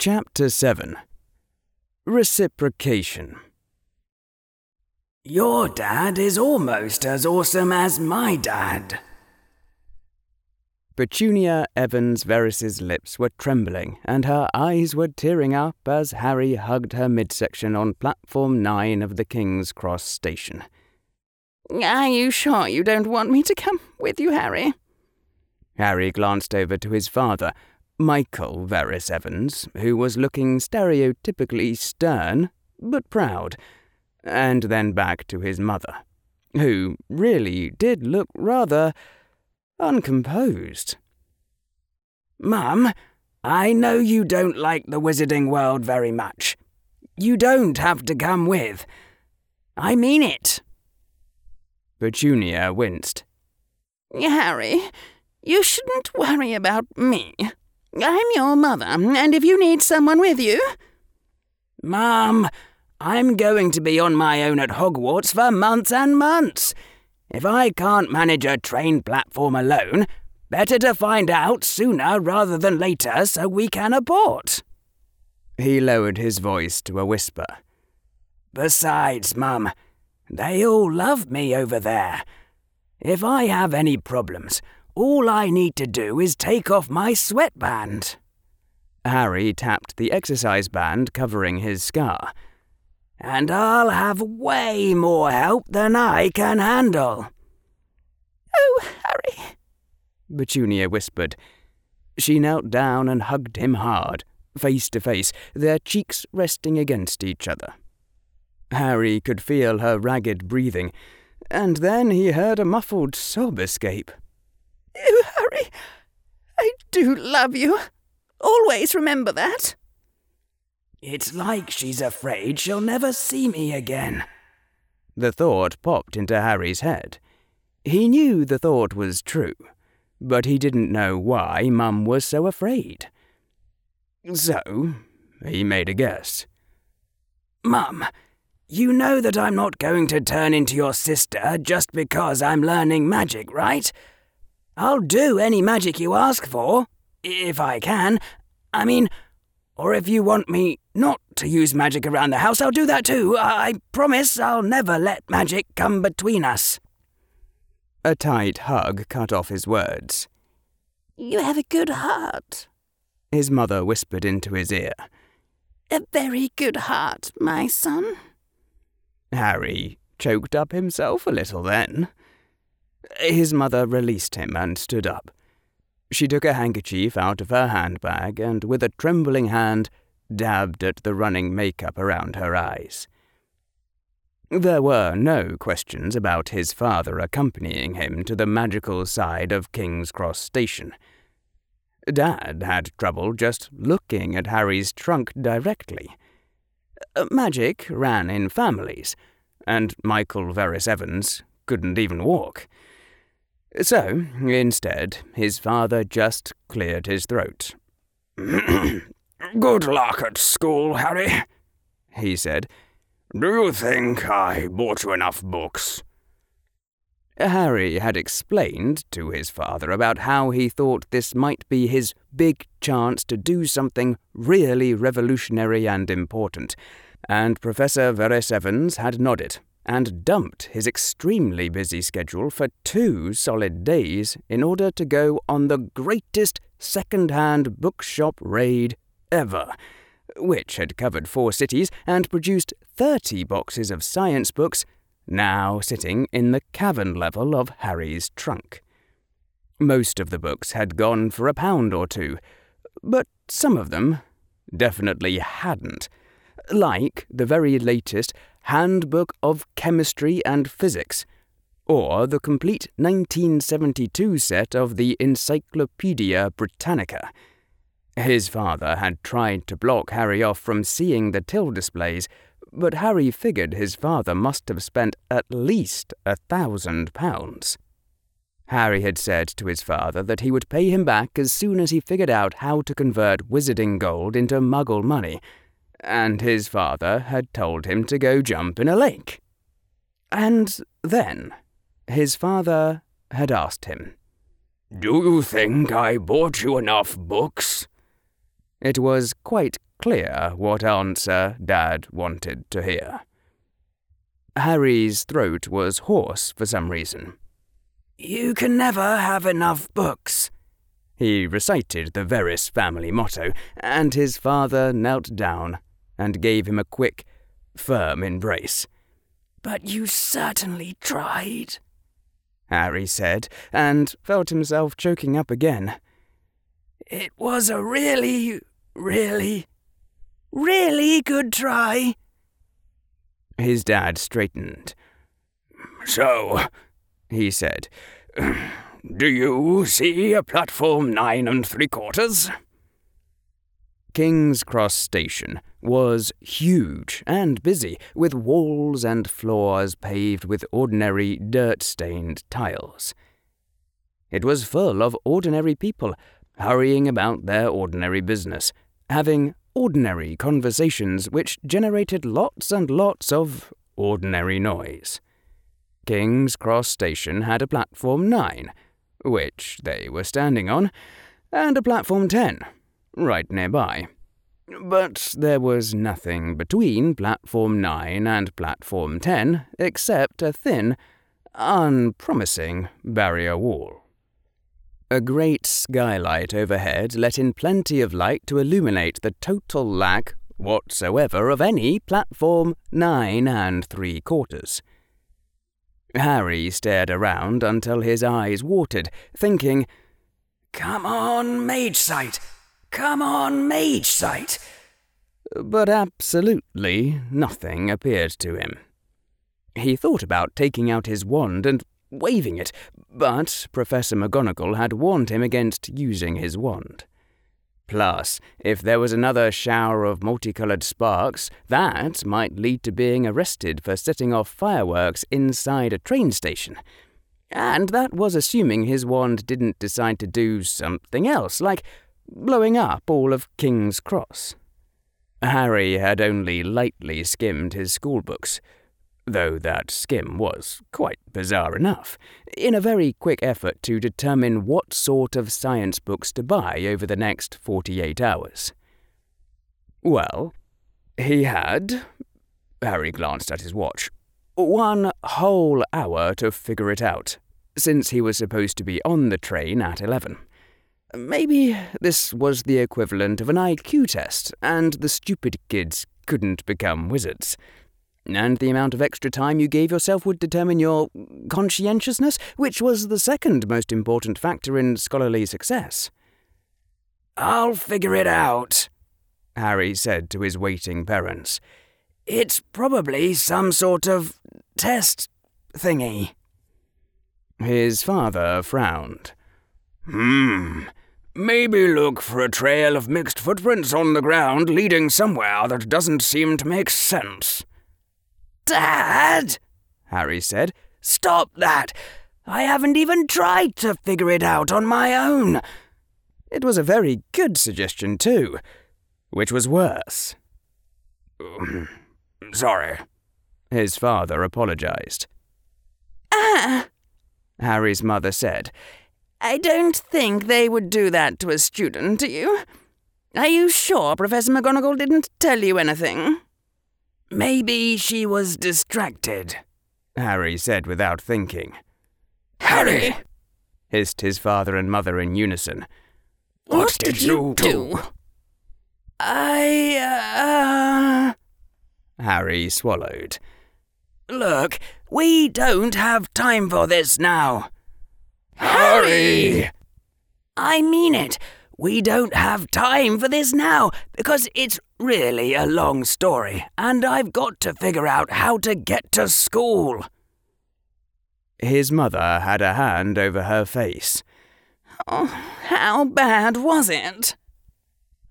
Chapter 7 Reciprocation Your dad is almost as awesome as my dad. Petunia Evans Verres's lips were trembling and her eyes were tearing up as Harry hugged her midsection on platform 9 of the King's Cross station. Are you sure you don't want me to come with you, Harry? Harry glanced over to his father, Michael Verres Evans, who was looking stereotypically stern but proud, and then back to his mother, who really did look rather uncomposed. Mum, I know you don't like the wizarding world very much. You don't have to come with. I mean it. Petunia winced. Harry, you shouldn't worry about me. I'm your mother, and if you need someone with you. Mum, I'm going to be on my own at Hogwarts for months and months. If I can't manage a train platform alone, better to find out sooner rather than later so we can abort. He lowered his voice to a whisper. Besides, Mum, they all love me over there. If I have any problems, all I need to do is take off my sweatband. Harry tapped the exercise band covering his scar. And I'll have way more help than I can handle. Oh, Harry, Petunia whispered. She knelt down and hugged him hard, face to face, their cheeks resting against each other. Harry could feel her ragged breathing, and then he heard a muffled sob escape. Oh, Harry, I do love you. Always remember that. It's like she's afraid she'll never see me again. The thought popped into Harry's head. He knew the thought was true, but he didn't know why Mum was so afraid. So, he made a guess. Mum, you know that I'm not going to turn into your sister just because I'm learning magic, right? I'll do any magic you ask for, if I can. I mean, or if you want me not to use magic around the house, I'll do that too. I promise I'll never let magic come between us. A tight hug cut off his words. You have a good heart, his mother whispered into his ear. A very good heart, my son. Harry choked up himself a little then. His mother released him and stood up. She took a handkerchief out of her handbag and, with a trembling hand, dabbed at the running makeup around her eyes. There were no questions about his father accompanying him to the magical side of King's Cross Station. Dad had trouble just looking at Harry's trunk directly. Uh, magic ran in families, and Michael Verres Evans couldn't even walk. So, instead, his father just cleared his throat. Good luck at school, Harry, he said. Do you think I bought you enough books? Harry had explained to his father about how he thought this might be his big chance to do something really revolutionary and important, and Professor Verres Evans had nodded and dumped his extremely busy schedule for two solid days in order to go on the greatest second hand bookshop raid ever, which had covered four cities and produced 30 boxes of science books, now sitting in the cavern level of Harry's trunk. Most of the books had gone for a pound or two, but some of them definitely hadn't, like the very latest Handbook of Chemistry and Physics, or the complete 1972 set of the Encyclopaedia Britannica. His father had tried to block Harry off from seeing the till displays, but Harry figured his father must have spent at least a thousand pounds. Harry had said to his father that he would pay him back as soon as he figured out how to convert wizarding gold into muggle money, and his father had told him to go jump in a lake. And then his father had asked him, Do you think I bought you enough books? It was quite clear what answer Dad wanted to hear. Harry's throat was hoarse for some reason. You can never have enough books. He recited the Verres family motto, and his father knelt down and gave him a quick, firm embrace. But you certainly tried, Harry said, and felt himself choking up again. It was a really, really, really good try. His dad straightened. So, he said, do you see a platform nine and three quarters? King's Cross Station was huge and busy, with walls and floors paved with ordinary dirt stained tiles. It was full of ordinary people, hurrying about their ordinary business, having ordinary conversations which generated lots and lots of ordinary noise. King's Cross Station had a platform 9, which they were standing on, and a platform 10, right nearby. But there was nothing between platform 9 and platform 10 except a thin, unpromising barrier wall. A great skylight overhead let in plenty of light to illuminate the total lack whatsoever of any platform nine and three quarters. Harry stared around until his eyes watered, thinking, Come on, mage sight! Come on, mage sight! But absolutely nothing appeared to him. He thought about taking out his wand and waving it, but Professor McGonagall had warned him against using his wand. Plus, if there was another shower of multicoloured sparks, that might lead to being arrested for setting off fireworks inside a train station. And that was assuming his wand didn't decide to do something else, like blowing up all of King's Cross. Harry had only lightly skimmed his schoolbooks, though that skim was quite bizarre enough, in a very quick effort to determine what sort of science books to buy over the next 48 hours. Well, he had. Harry glanced at his watch. One whole hour to figure it out, since he was supposed to be on the train at 11. Maybe this was the equivalent of an IQ test, and the stupid kids couldn't become wizards. And the amount of extra time you gave yourself would determine your conscientiousness, which was the second most important factor in scholarly success. I'll figure it out, Harry said to his waiting parents. It's probably some sort of test thingy. His father frowned. Hmm. Maybe look for a trail of mixed footprints on the ground leading somewhere that doesn't seem to make sense. Dad, Harry said, stop that. I haven't even tried to figure it out on my own. It was a very good suggestion, too. Which was worse. Sorry. His father apologized. Ah, Harry's mother said. I don't think they would do that to a student, do you? Are you sure Professor McGonagall didn't tell you anything? Maybe she was distracted, Harry said without thinking. Harry! hissed his father and mother in unison. What, what did, did, you do? do? I, uh. Harry swallowed. Look, we don't have time for this now. Harry! I mean it. We don't have time for this now because it's really a long story and I've got to figure out how to get to school. His mother had a hand over her face. Oh, how bad was it?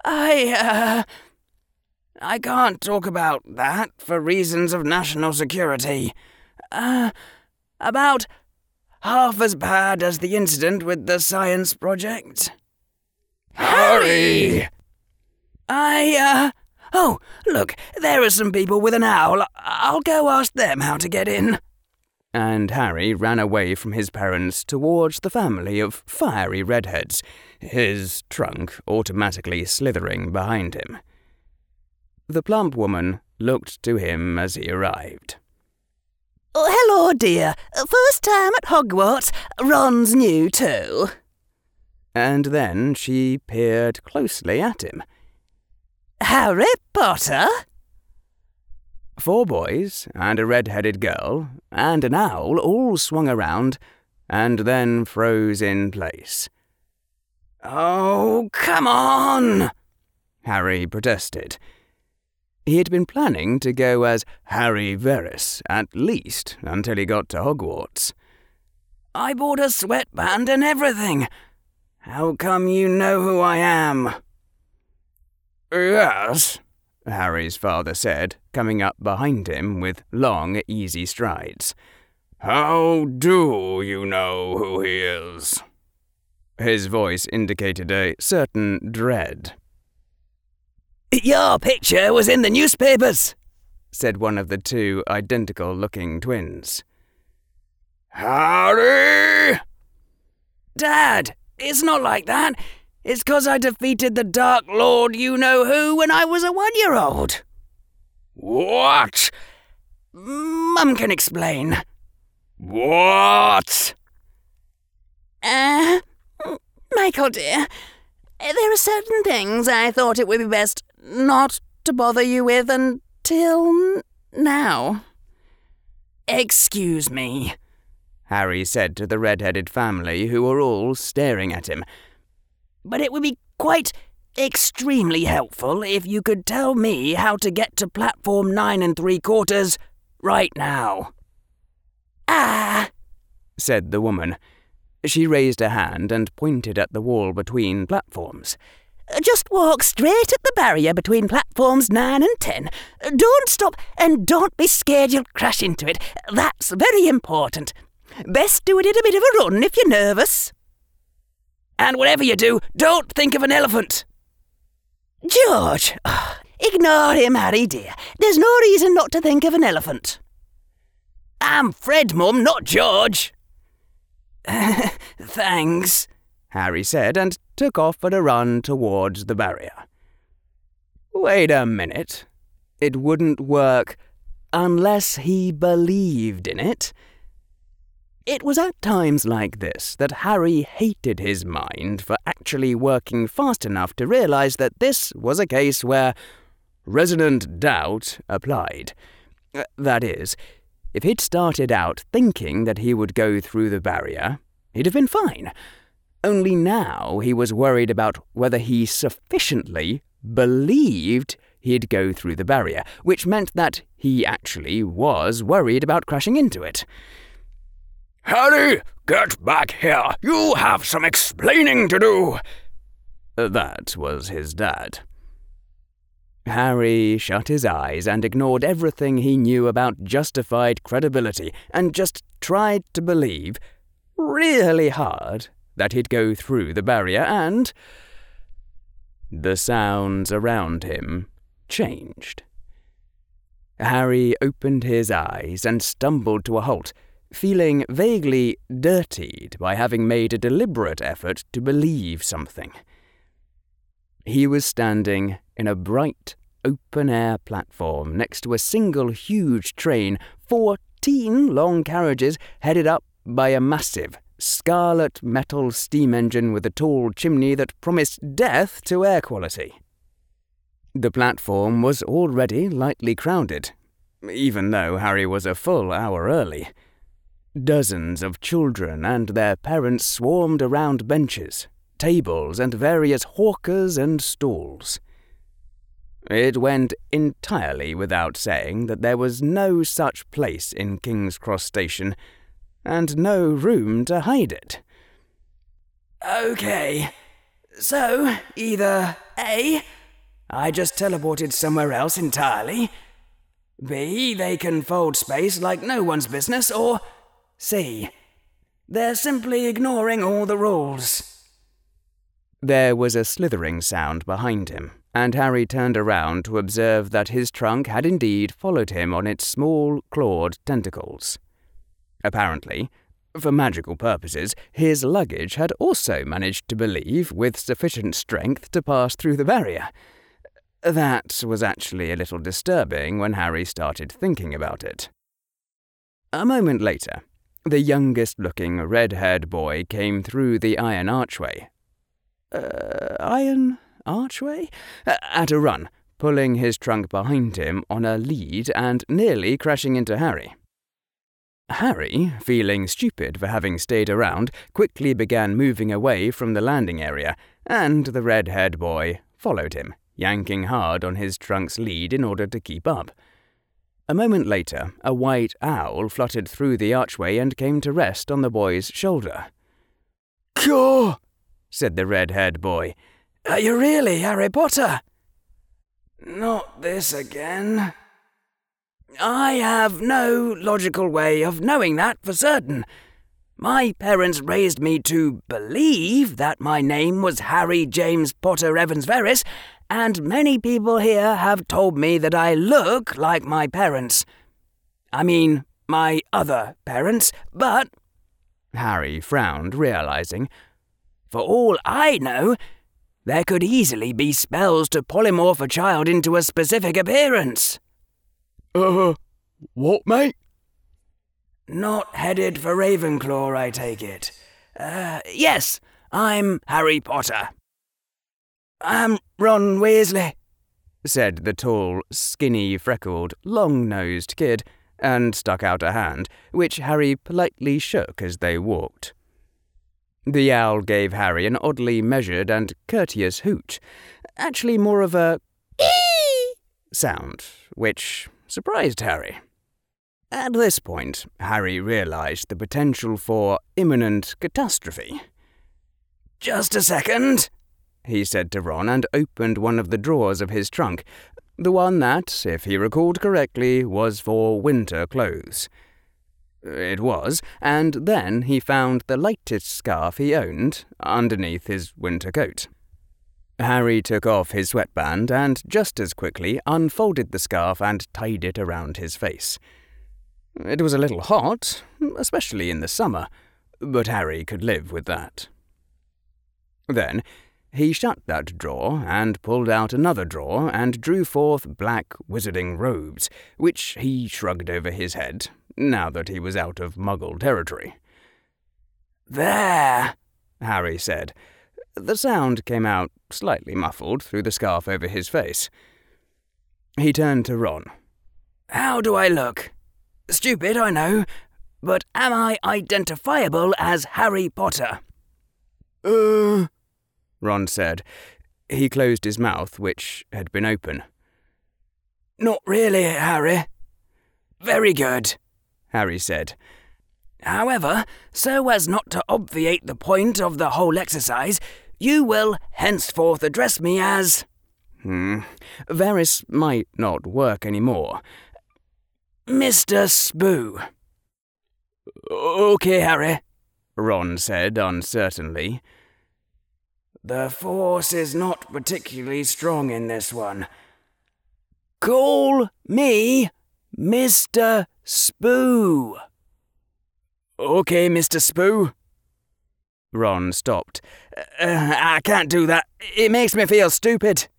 I, uh. I can't talk about that for reasons of national security. Uh, about half as bad as the incident with the science project. Harry! I, uh. Oh, look, there are some people with an owl. I'll go ask them how to get in. and Harry ran away from his parents towards the family of fiery redheads, his trunk automatically slithering behind him. The plump woman looked to him as he arrived. Oh, hello, dear. Uh, first time at Hogwarts. Ron's new too. And then she peered closely at him. Harry Potter? Four boys and a red-headed girl and an owl all swung around and then froze in place. Oh, come on! Harry protested. He had been planning to go as Harry Verres, at least, until he got to Hogwarts. I bought a sweatband and everything. How come you know who I am? Yes, Harry's father said, coming up behind him with long, easy strides. How do you know who he is? His voice indicated a certain dread. Your picture was in the newspapers, said one of the two identical looking twins. Harry! Dad, it's not like that. It's 'cause I defeated the Dark Lord you know who when I was a one year old. What? Mum can explain. What? Uh, Michael, dear, there are certain things I thought it would be best not to bother you with until now. Excuse me, Harry said to the red-headed family who were all staring at him. But it would be quite extremely helpful if you could tell me how to get to platform nine and three quarters right now. Ah, said the woman. She raised a hand and pointed at the wall between platforms. Just walk straight at the barrier between platforms 9 and 10. Don't stop and don't be scared you'll crash into it. That's very important. Best do it in a bit of a run if you're nervous. And whatever you do, don't think of an elephant. George! Oh, ignore him, Harry dear. There's no reason not to think of an elephant. I'm Fred, Mum, not George. Thanks, Harry said, and took off at a run towards the barrier. Wait a minute. It wouldn't work unless he believed in it. It was at times like this that Harry hated his mind for actually working fast enough to realize that this was a case where resonant doubt applied. That is, if he'd started out thinking that he would go through the barrier, he'd have been fine. Only now he was worried about whether he sufficiently believed he'd go through the barrier, which meant that he actually was worried about crashing into it. Harry, get back here. You have some explaining to do. That was his dad. Harry shut his eyes and ignored everything he knew about justified credibility and just tried to believe, really hard, that he'd go through the barrier and. The sounds around him changed. Harry opened his eyes and stumbled to a halt, feeling vaguely dirtied by having made a deliberate effort to believe something. He was standing in a bright, open air platform next to a single huge train, fourteen long carriages headed up by a massive, scarlet metal steam engine with a tall chimney that promised death to air quality. The platform was already lightly crowded, even though Harry was a full hour early. Dozens of children and their parents swarmed around benches, tables, and various hawkers and stalls. It went entirely without saying that there was no such place in King's Cross Station, and no room to hide it. Okay, so either A. I just teleported somewhere else entirely, B. They can fold space like no one's business, or C. They're simply ignoring all the rules. There was a slithering sound behind him, and Harry turned around to observe that his trunk had indeed followed him on its small clawed tentacles. Apparently, for magical purposes, his luggage had also managed to believe with sufficient strength to pass through the barrier. That was actually a little disturbing when Harry started thinking about it. A moment later, the youngest looking red haired boy came through the iron archway. Uh, iron archway? At a run, pulling his trunk behind him on a lead and nearly crashing into Harry. Harry, feeling stupid for having stayed around, quickly began moving away from the landing area, and the red haired boy followed him, yanking hard on his trunk's lead in order to keep up. A moment later, a white owl fluttered through the archway and came to rest on the boy's shoulder. Caw! said the red haired boy. Are you really Harry Potter? Not this again. I have no logical way of knowing that for certain. My parents raised me to believe that my name was Harry James Potter Evans Verres, and many people here have told me that I look like my parents. I mean, my other parents, but. Harry frowned, realizing. For all I know, there could easily be spells to polymorph a child into a specific appearance. Uh, what, mate? Not headed for Ravenclaw, I take it. Uh, yes, I'm Harry Potter. I'm Ron Weasley, said the tall, skinny, freckled, long nosed kid, and stuck out a hand, which Harry politely shook as they walked. The owl gave Harry an oddly measured and courteous hoot, actually more of a ee sound, which surprised Harry. At this point, Harry realized the potential for imminent catastrophe. Just a second, he said to Ron and opened one of the drawers of his trunk, the one that, if he recalled correctly, was for winter clothes. It was, and then he found the lightest scarf he owned underneath his winter coat. Harry took off his sweatband and just as quickly unfolded the scarf and tied it around his face. It was a little hot, especially in the summer, but Harry could live with that. Then he shut that drawer and pulled out another drawer and drew forth black wizarding robes, which he shrugged over his head, now that he was out of muggle territory. There, Harry said, the sound came out slightly muffled through the scarf over his face. He turned to Ron. How do I look? Stupid, I know, but am I identifiable as Harry Potter? Uh, Ron said. He closed his mouth, which had been open. Not really, Harry. Very good, Harry said. However, so as not to obviate the point of the whole exercise, you will henceforth address me as. Hmm. Verres might not work any more. Mr. Spoo. Okay, Harry, Ron said uncertainly. The force is not particularly strong in this one. Call me Mr. Spoo. Okay, Mr. Spoo. Ron stopped. Uh, I can't do that. It makes me feel stupid.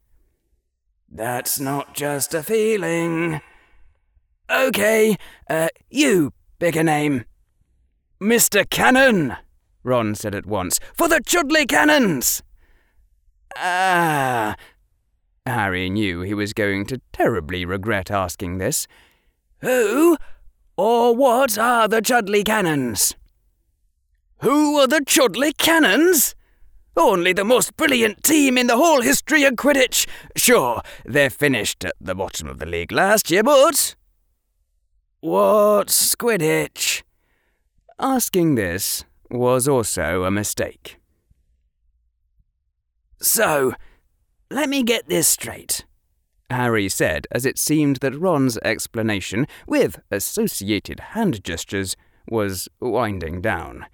That's not just a feeling. Okay, uh, you pick a name. Mr. Cannon, Ron said at once. For the Chudley Cannons! Ah. Harry knew he was going to terribly regret asking this. Who or what are the Chudley Cannons? Who are the Chudley Cannons? Only the most brilliant team in the whole history of Quidditch. Sure, they finished at the bottom of the league last year, but. What's Quidditch? Asking this was also a mistake. So, let me get this straight. Harry said as it seemed that Ron's explanation, with associated hand gestures, was winding down.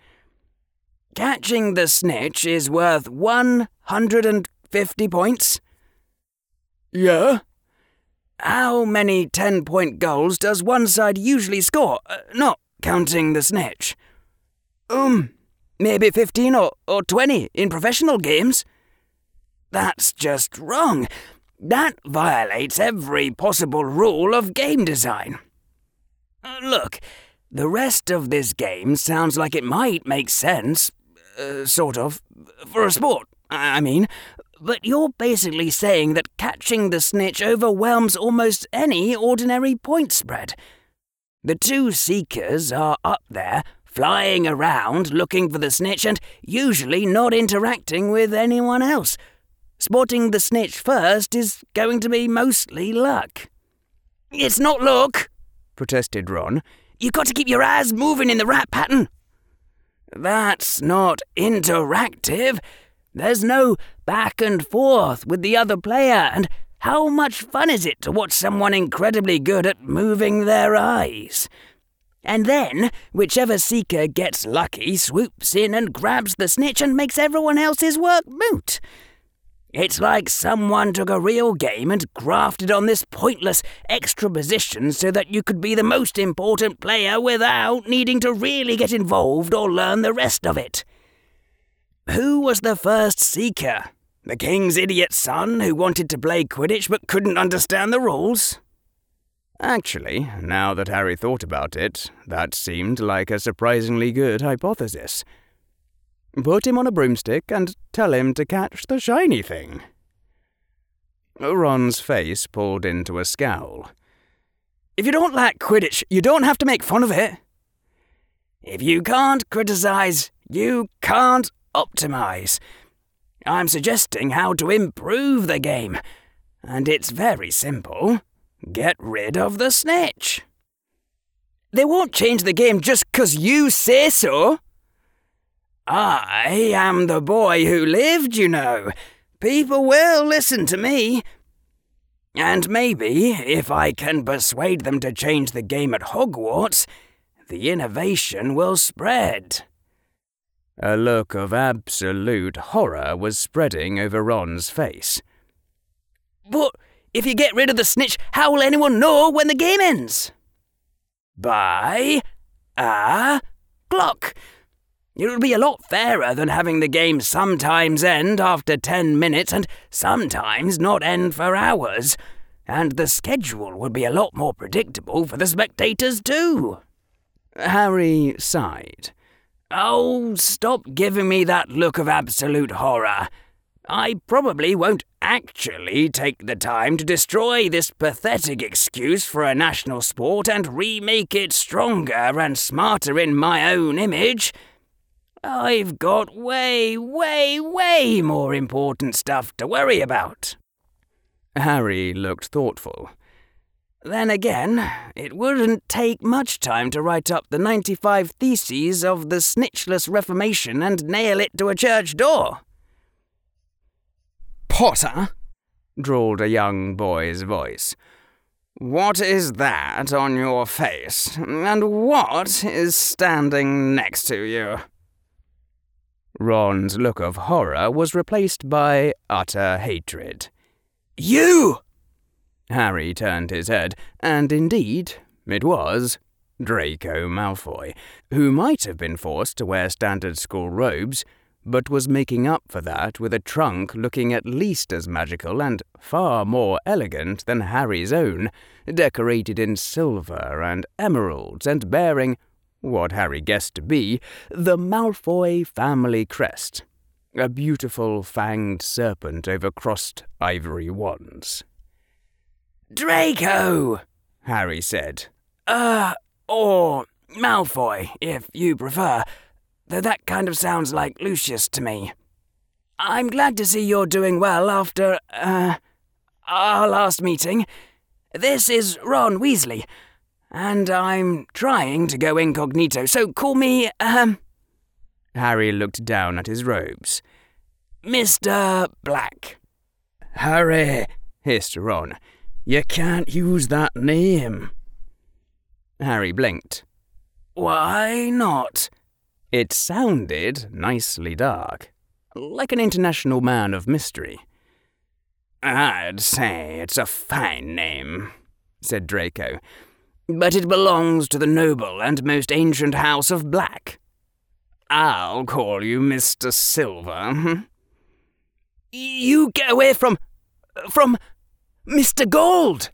Catching the snitch is worth 150 points? Yeah? How many 10 point goals does one side usually score? Uh, not counting the snitch? Um, maybe 15 or, or 20 in professional games. That's just wrong. That violates every possible rule of game design. Uh, look, the rest of this game sounds like it might make sense, uh, sort of, for a sport, I mean, but you're basically saying that catching the snitch overwhelms almost any ordinary point spread. The two seekers are up there, flying around looking for the snitch and usually not interacting with anyone else. Spotting the snitch first is going to be mostly luck. It's not luck, protested Ron. You've got to keep your eyes moving in the right pattern. That's not interactive. There's no back and forth with the other player, and how much fun is it to watch someone incredibly good at moving their eyes? And then, whichever seeker gets lucky swoops in and grabs the snitch and makes everyone else's work moot. It's like someone took a real game and grafted on this pointless extra position so that you could be the most important player without needing to really get involved or learn the rest of it. Who was the first seeker? The king's idiot son who wanted to play Quidditch but couldn't understand the rules? Actually, now that Harry thought about it, that seemed like a surprisingly good hypothesis. Put him on a broomstick and tell him to catch the shiny thing. Ron's face pulled into a scowl. If you don't like Quidditch, you don't have to make fun of it. If you can't criticize, you can't optimize. I'm suggesting how to improve the game, and it's very simple. Get rid of the snitch. They won't change the game just 'cause you say so. I am the boy who lived, you know. People will listen to me. And maybe, if I can persuade them to change the game at Hogwarts, the innovation will spread. A look of absolute horror was spreading over Ron's face. But if you get rid of the snitch, how will anyone know when the game ends? By a clock. It'll be a lot fairer than having the game sometimes end after 10 minutes and sometimes not end for hours. And the schedule would be a lot more predictable for the spectators, too. Harry sighed. Oh, stop giving me that look of absolute horror. I probably won't actually take the time to destroy this pathetic excuse for a national sport and remake it stronger and smarter in my own image. I've got way, way, way more important stuff to worry about. Harry looked thoughtful. Then again, it wouldn't take much time to write up the 95 Theses of the Snitchless Reformation and nail it to a church door. Potter, drawled a young boy's voice. What is that on your face, and what is standing next to you? Ron's look of horror was replaced by utter hatred. You! Harry turned his head, and indeed, it was Draco Malfoy, who might have been forced to wear standard school robes, but was making up for that with a trunk looking at least as magical and far more elegant than Harry's own, decorated in silver and emeralds and bearing, what Harry guessed to be, the Malfoy family crest, a beautiful fanged serpent over crossed ivory wands. Draco, Harry said. Uh, or Malfoy, if you prefer, though that kind of sounds like Lucius to me. I'm glad to see you're doing well after, uh, our last meeting. This is Ron Weasley, and I'm trying to go incognito, so call me, um. Harry looked down at his robes. Mr. Black. Harry, hissed Ron. You can't use that name. Harry blinked. Why not? It sounded nicely dark, like an international man of mystery. I'd say it's a fine name, said Draco. But it belongs to the noble and most ancient house of Black. I'll call you Mr. Silver. You get away from. from. Mr. Gold!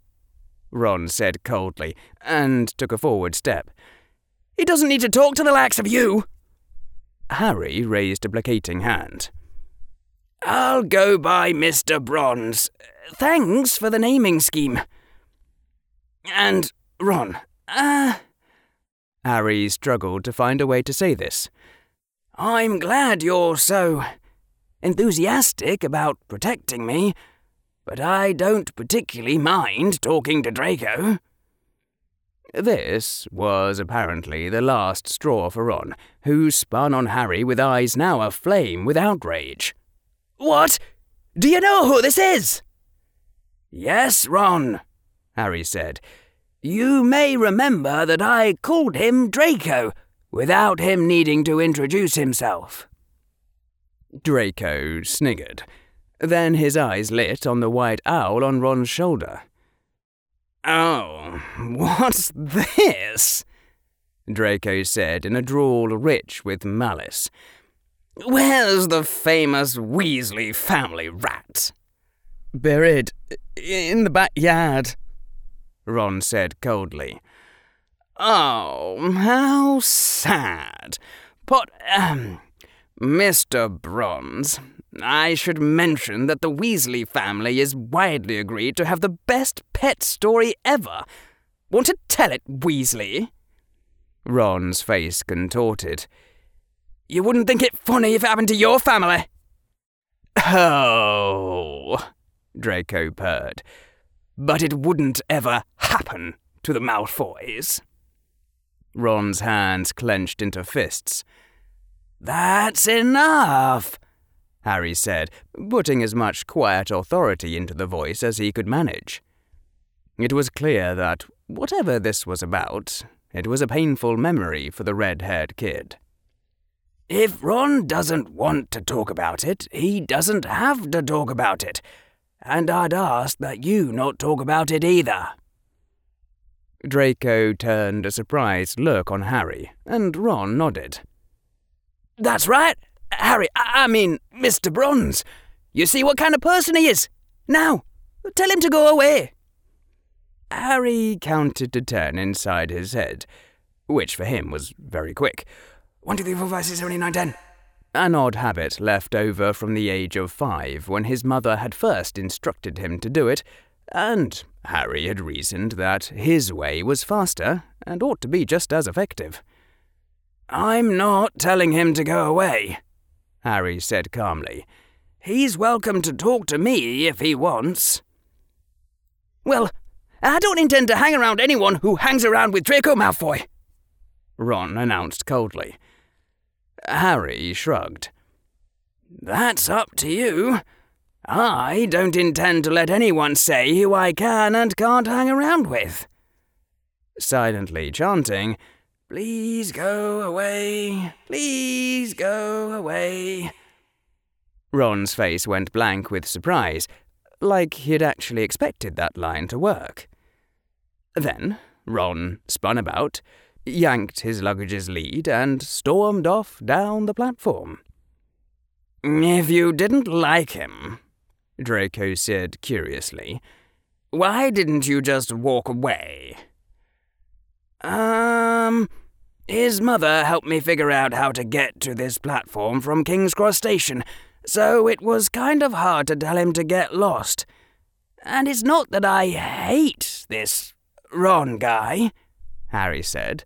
Ron said coldly, and took a forward step. He doesn't need to talk to the likes of you. Harry raised a placating hand. I'll go by Mr. Bronze. Thanks for the naming scheme. And, Ron. Uh, Harry struggled to find a way to say this. I'm glad you're so enthusiastic about protecting me, but I don't particularly mind talking to Draco. This was apparently the last straw for Ron, who spun on Harry with eyes now aflame with outrage. What? Do you know who this is? Yes, Ron, Harry said. You may remember that I called him Draco without him needing to introduce himself. Draco sniggered. Then his eyes lit on the white owl on Ron's shoulder. Oh, what's this? Draco said in a drawl rich with malice. Where's the famous Weasley family rat? Buried in the backyard, Ron said coldly. Oh, how sad. But, um, Mr. Bronze, I should mention that the Weasley family is widely agreed to have the best pet story ever. Want to tell it, Weasley? Ron's face contorted. You wouldn't think it funny if it happened to your family. Oh, Draco purred. But it wouldn't ever happen to the Malfoys. Ron's hands clenched into fists. That's enough, Harry said, putting as much quiet authority into the voice as he could manage. It was clear that, whatever this was about, it was a painful memory for the red haired kid. If Ron doesn't want to talk about it, he doesn't have to talk about it. And I'd ask that you not talk about it either. Draco turned a surprised look on Harry, and Ron nodded. That's right, Harry, I, I mean, Mr. Bronze. You see what kind of person he is. Now, tell him to go away. Harry counted to ten inside his head, which for him was very quick. One, two, three, four, five, six, seven, eight, nine, ten. An odd habit left over from the age of five when his mother had first instructed him to do it, and Harry had reasoned that his way was faster and ought to be just as effective. I'm not telling him to go away, Harry said calmly. He's welcome to talk to me if he wants. Well, I don't intend to hang around anyone who hangs around with Draco Malfoy, Ron announced coldly. Harry shrugged. That's up to you. I don't intend to let anyone say who I can and can't hang around with. Silently chanting, Please go away, please go away. Ron's face went blank with surprise, like he'd actually expected that line to work. Then Ron spun about, yanked his luggage's lead, and stormed off down the platform. If you didn't like him, Draco said curiously, why didn't you just walk away? Um, his mother helped me figure out how to get to this platform from King's Cross Station, so it was kind of hard to tell him to get lost. And it's not that I hate this Ron guy, Harry said.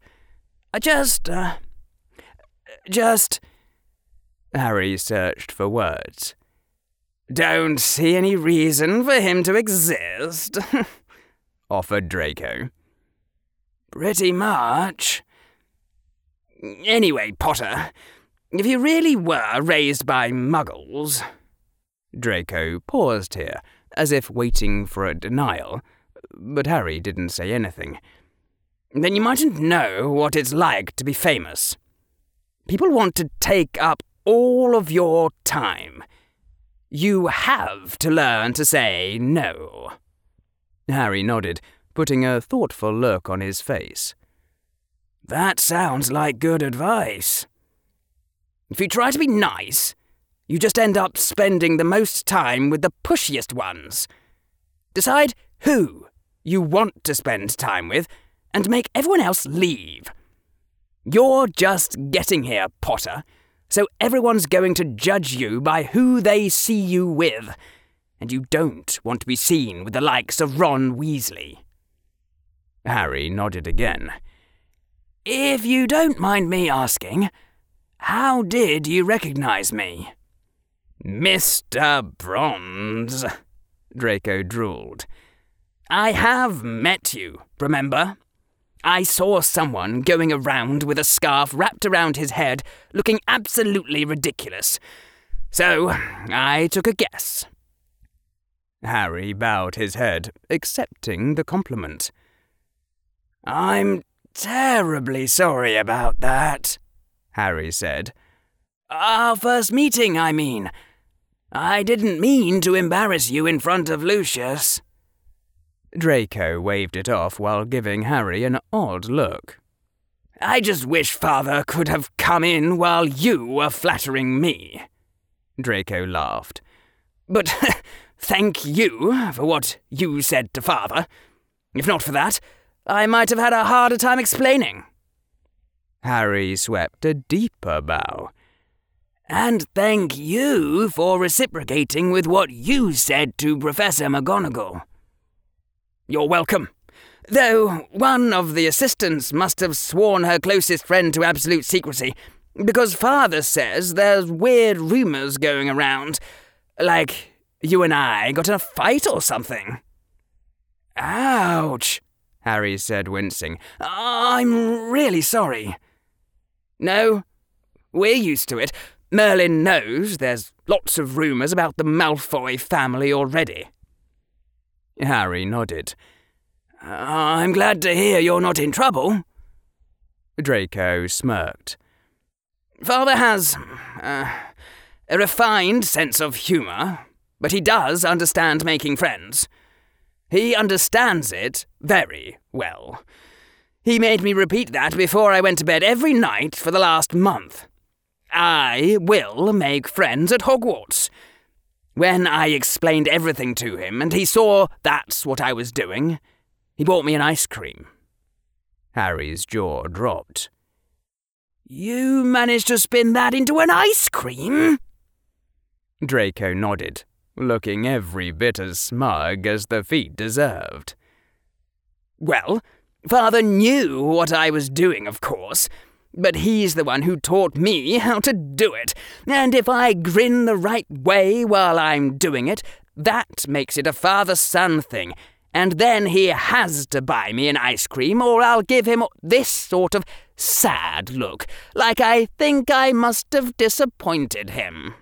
I just, uh, just. Harry searched for words. Don't see any reason for him to exist, offered Draco. Pretty much. Anyway, Potter, if you really were raised by muggles. Draco paused here, as if waiting for a denial, but Harry didn't say anything. Then you mightn't know what it's like to be famous. People want to take up all of your time. You have to learn to say no. Harry nodded, putting a thoughtful look on his face. That sounds like good advice. If you try to be nice, you just end up spending the most time with the pushiest ones. Decide who you want to spend time with and make everyone else leave. You're just getting here, Potter, so everyone's going to judge you by who they see you with, and you don't want to be seen with the likes of Ron Weasley. Harry nodded again. If you don't mind me asking, how did you recognize me? Mr. Bronze, Draco drooled. I have met you, remember? I saw someone going around with a scarf wrapped around his head, looking absolutely ridiculous. So I took a guess. Harry bowed his head, accepting the compliment. I'm terribly sorry about that, Harry said. Our first meeting, I mean. I didn't mean to embarrass you in front of Lucius. Draco waved it off while giving Harry an odd look. I just wish Father could have come in while you were flattering me. Draco laughed. But thank you for what you said to Father. If not for that, I might have had a harder time explaining. Harry swept a deeper bow. And thank you for reciprocating with what you said to Professor McGonagall. You're welcome. Though one of the assistants must have sworn her closest friend to absolute secrecy, because Father says there's weird rumours going around. Like you and I got in a fight or something. Ouch, Harry said, wincing. I'm really sorry. No, we're used to it. Merlin knows there's lots of rumours about the Malfoy family already. Harry nodded. I'm glad to hear you're not in trouble. Draco smirked. Father has uh, a refined sense of humour, but he does understand making friends. He understands it very well. He made me repeat that before I went to bed every night for the last month. I will make friends at Hogwarts. When I explained everything to him and he saw that's what I was doing, he bought me an ice cream. Harry's jaw dropped. You managed to spin that into an ice cream? Draco nodded, looking every bit as smug as the feat deserved. Well, Father knew what I was doing, of course, but he's the one who taught me how to do it. And if I grin the right way while I'm doing it, that makes it a father son thing. And then he has to buy me an ice cream, or I'll give him this sort of sad look, like I think I must have disappointed him.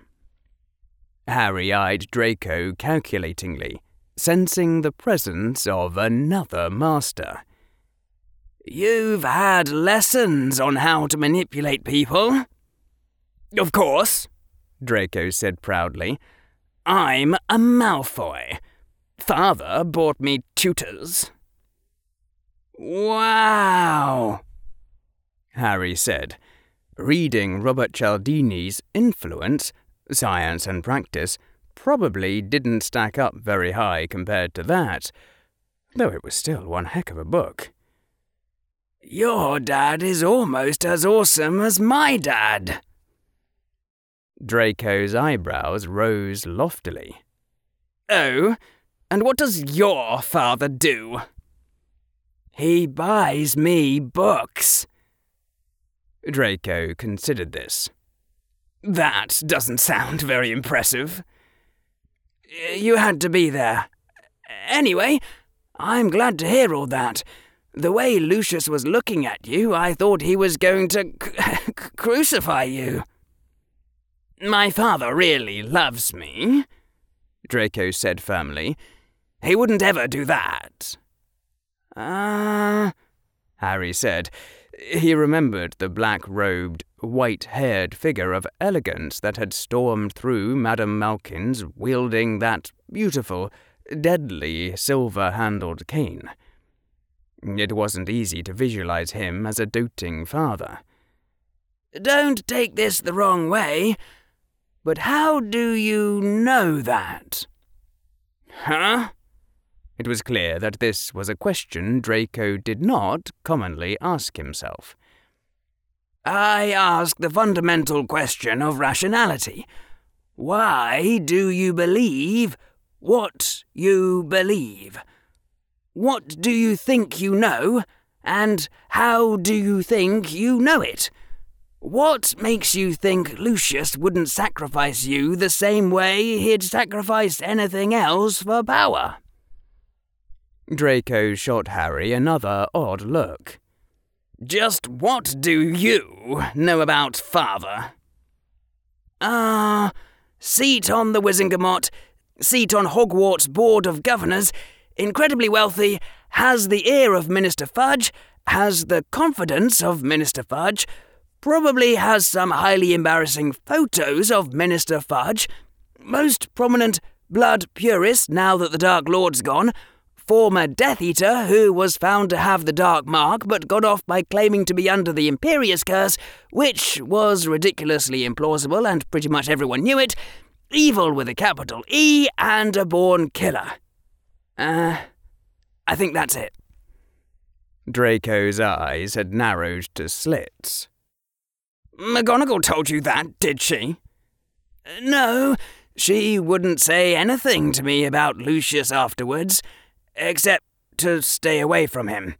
Harry eyed Draco calculatingly, sensing the presence of another master. You've had lessons on how to manipulate people? Of course, Draco said proudly. I'm a Malfoy. Father bought me tutors. Wow, Harry said, reading Robert Cialdini's influence, science and practice, probably didn't stack up very high compared to that, though it was still one heck of a book. Your dad is almost as awesome as my dad. Draco's eyebrows rose loftily. Oh, and what does your father do? He buys me books. Draco considered this. That doesn't sound very impressive. You had to be there. Anyway, I'm glad to hear all that. The way Lucius was looking at you, I thought he was going to c- crucify you. My father really loves me, Draco said firmly. He wouldn't ever do that. Ah, uh, Harry said. He remembered the black robed, white haired figure of elegance that had stormed through Madame Malkin's wielding that beautiful, deadly silver handled cane. It wasn't easy to visualize him as a doting father. Don't take this the wrong way, but how do you know that? Huh? It was clear that this was a question Draco did not commonly ask himself. I ask the fundamental question of rationality. Why do you believe what you believe? What do you think you know, and how do you think you know it? What makes you think Lucius wouldn't sacrifice you the same way he'd sacrifice anything else for power? Draco shot Harry another odd look. Just what do you know about father? Ah, uh, seat on the Wizengamot, seat on Hogwarts Board of Governors, incredibly wealthy, has the ear of Minister Fudge, has the confidence of Minister Fudge, probably has some highly embarrassing photos of Minister Fudge, most prominent blood purist now that the Dark Lord's gone, former Death Eater who was found to have the Dark Mark but got off by claiming to be under the Imperius Curse, which was ridiculously implausible and pretty much everyone knew it, evil with a capital E, and a born killer. Uh, I think that's it. Draco's eyes had narrowed to slits. McGonagall told you that, did she? No, she wouldn't say anything to me about Lucius afterwards, except to stay away from him.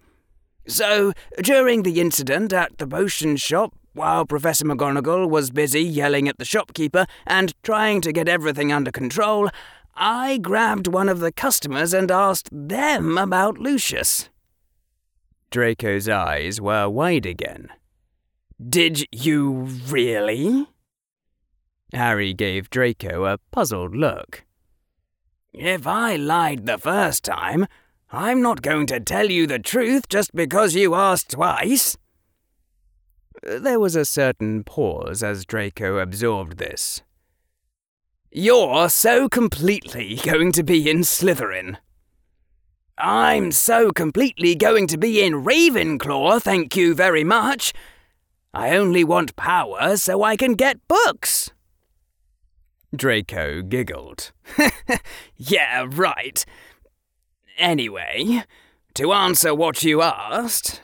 So, during the incident at the potion shop, while Professor McGonagall was busy yelling at the shopkeeper and trying to get everything under control, I grabbed one of the customers and asked them about Lucius. Draco's eyes were wide again. Did you really? Harry gave Draco a puzzled look. If I lied the first time, I'm not going to tell you the truth just because you asked twice. There was a certain pause as Draco absorbed this. You're so completely going to be in Slytherin. I'm so completely going to be in Ravenclaw, thank you very much. I only want power so I can get books. Draco giggled. yeah, right. Anyway, to answer what you asked.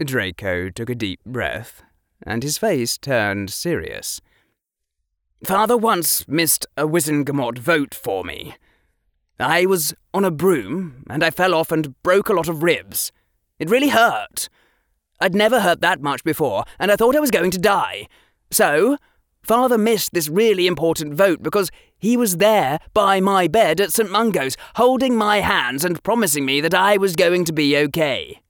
Draco took a deep breath, and his face turned serious. Father once missed a Wizengamot vote for me. I was on a broom, and I fell off and broke a lot of ribs. It really hurt. I'd never hurt that much before, and I thought I was going to die. So, Father missed this really important vote because he was there by my bed at St. Mungo's, holding my hands and promising me that I was going to be okay.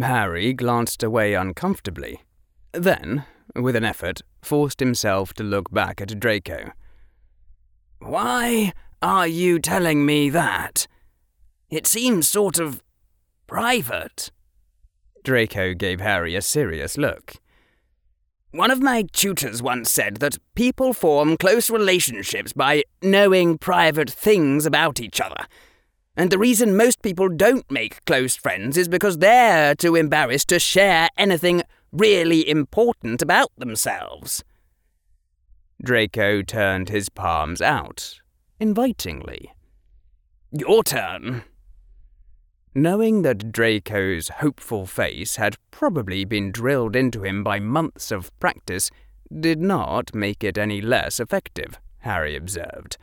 Harry glanced away uncomfortably. Then, with an effort, forced himself to look back at Draco. Why are you telling me that? It seems sort of private. Draco gave Harry a serious look. One of my tutors once said that people form close relationships by knowing private things about each other. And the reason most people don't make close friends is because they're too embarrassed to share anything really important about themselves. Draco turned his palms out, invitingly. Your turn. Knowing that Draco's hopeful face had probably been drilled into him by months of practice did not make it any less effective, Harry observed.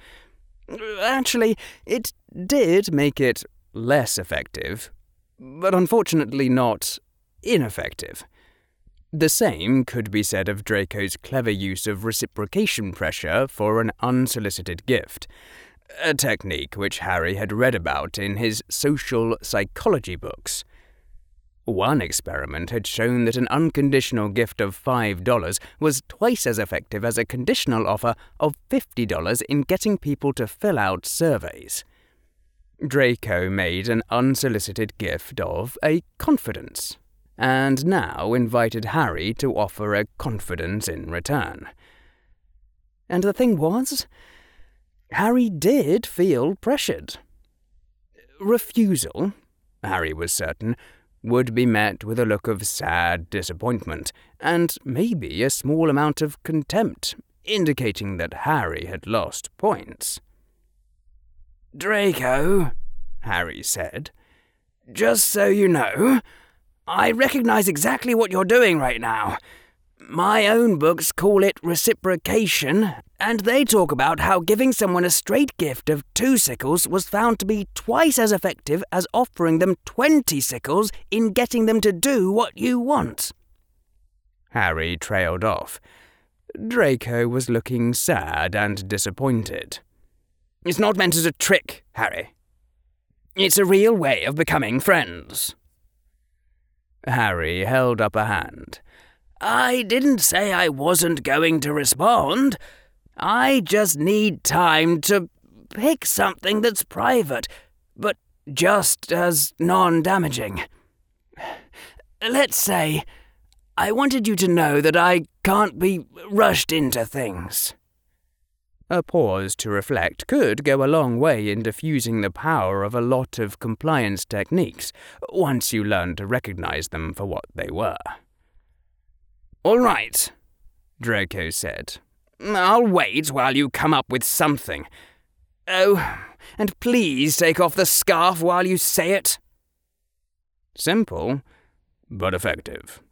Actually, it did make it less effective, but unfortunately not ineffective. The same could be said of Draco's clever use of reciprocation pressure for an unsolicited gift a technique which Harry had read about in his social psychology books. One experiment had shown that an unconditional gift of $5 was twice as effective as a conditional offer of $50 in getting people to fill out surveys. Draco made an unsolicited gift of a confidence, and now invited Harry to offer a confidence in return. And the thing was, Harry did feel pressured. Refusal, Harry was certain, would be met with a look of sad disappointment, and maybe a small amount of contempt, indicating that Harry had lost points. Draco, Harry said, just so you know, I recognize exactly what you're doing right now. My own books call it reciprocation, and they talk about how giving someone a straight gift of two sickles was found to be twice as effective as offering them 20 sickles in getting them to do what you want. Harry trailed off. Draco was looking sad and disappointed. It's not meant as a trick, Harry. It's a real way of becoming friends. Harry held up a hand. I didn't say I wasn't going to respond. I just need time to pick something that's private, but just as non damaging. Let's say I wanted you to know that I can't be rushed into things. A pause to reflect could go a long way in diffusing the power of a lot of compliance techniques once you learn to recognize them for what they were. All right, Draco said. I'll wait while you come up with something. Oh, and please take off the scarf while you say it. Simple, but effective.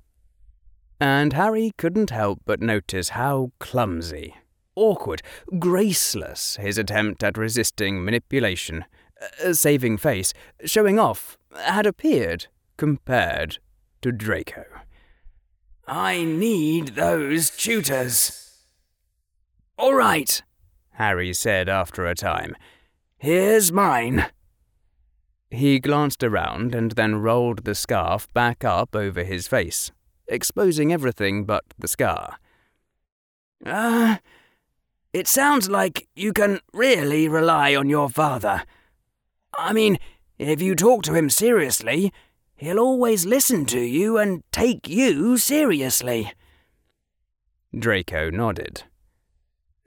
And Harry couldn't help but notice how clumsy awkward, graceless his attempt at resisting manipulation, a saving face, showing off, had appeared compared to Draco. I need those tutors. All right, Harry said after a time. Here's mine. He glanced around and then rolled the scarf back up over his face, exposing everything but the scar. Ah, uh, it sounds like you can really rely on your father. I mean, if you talk to him seriously, he'll always listen to you and take you seriously. Draco nodded.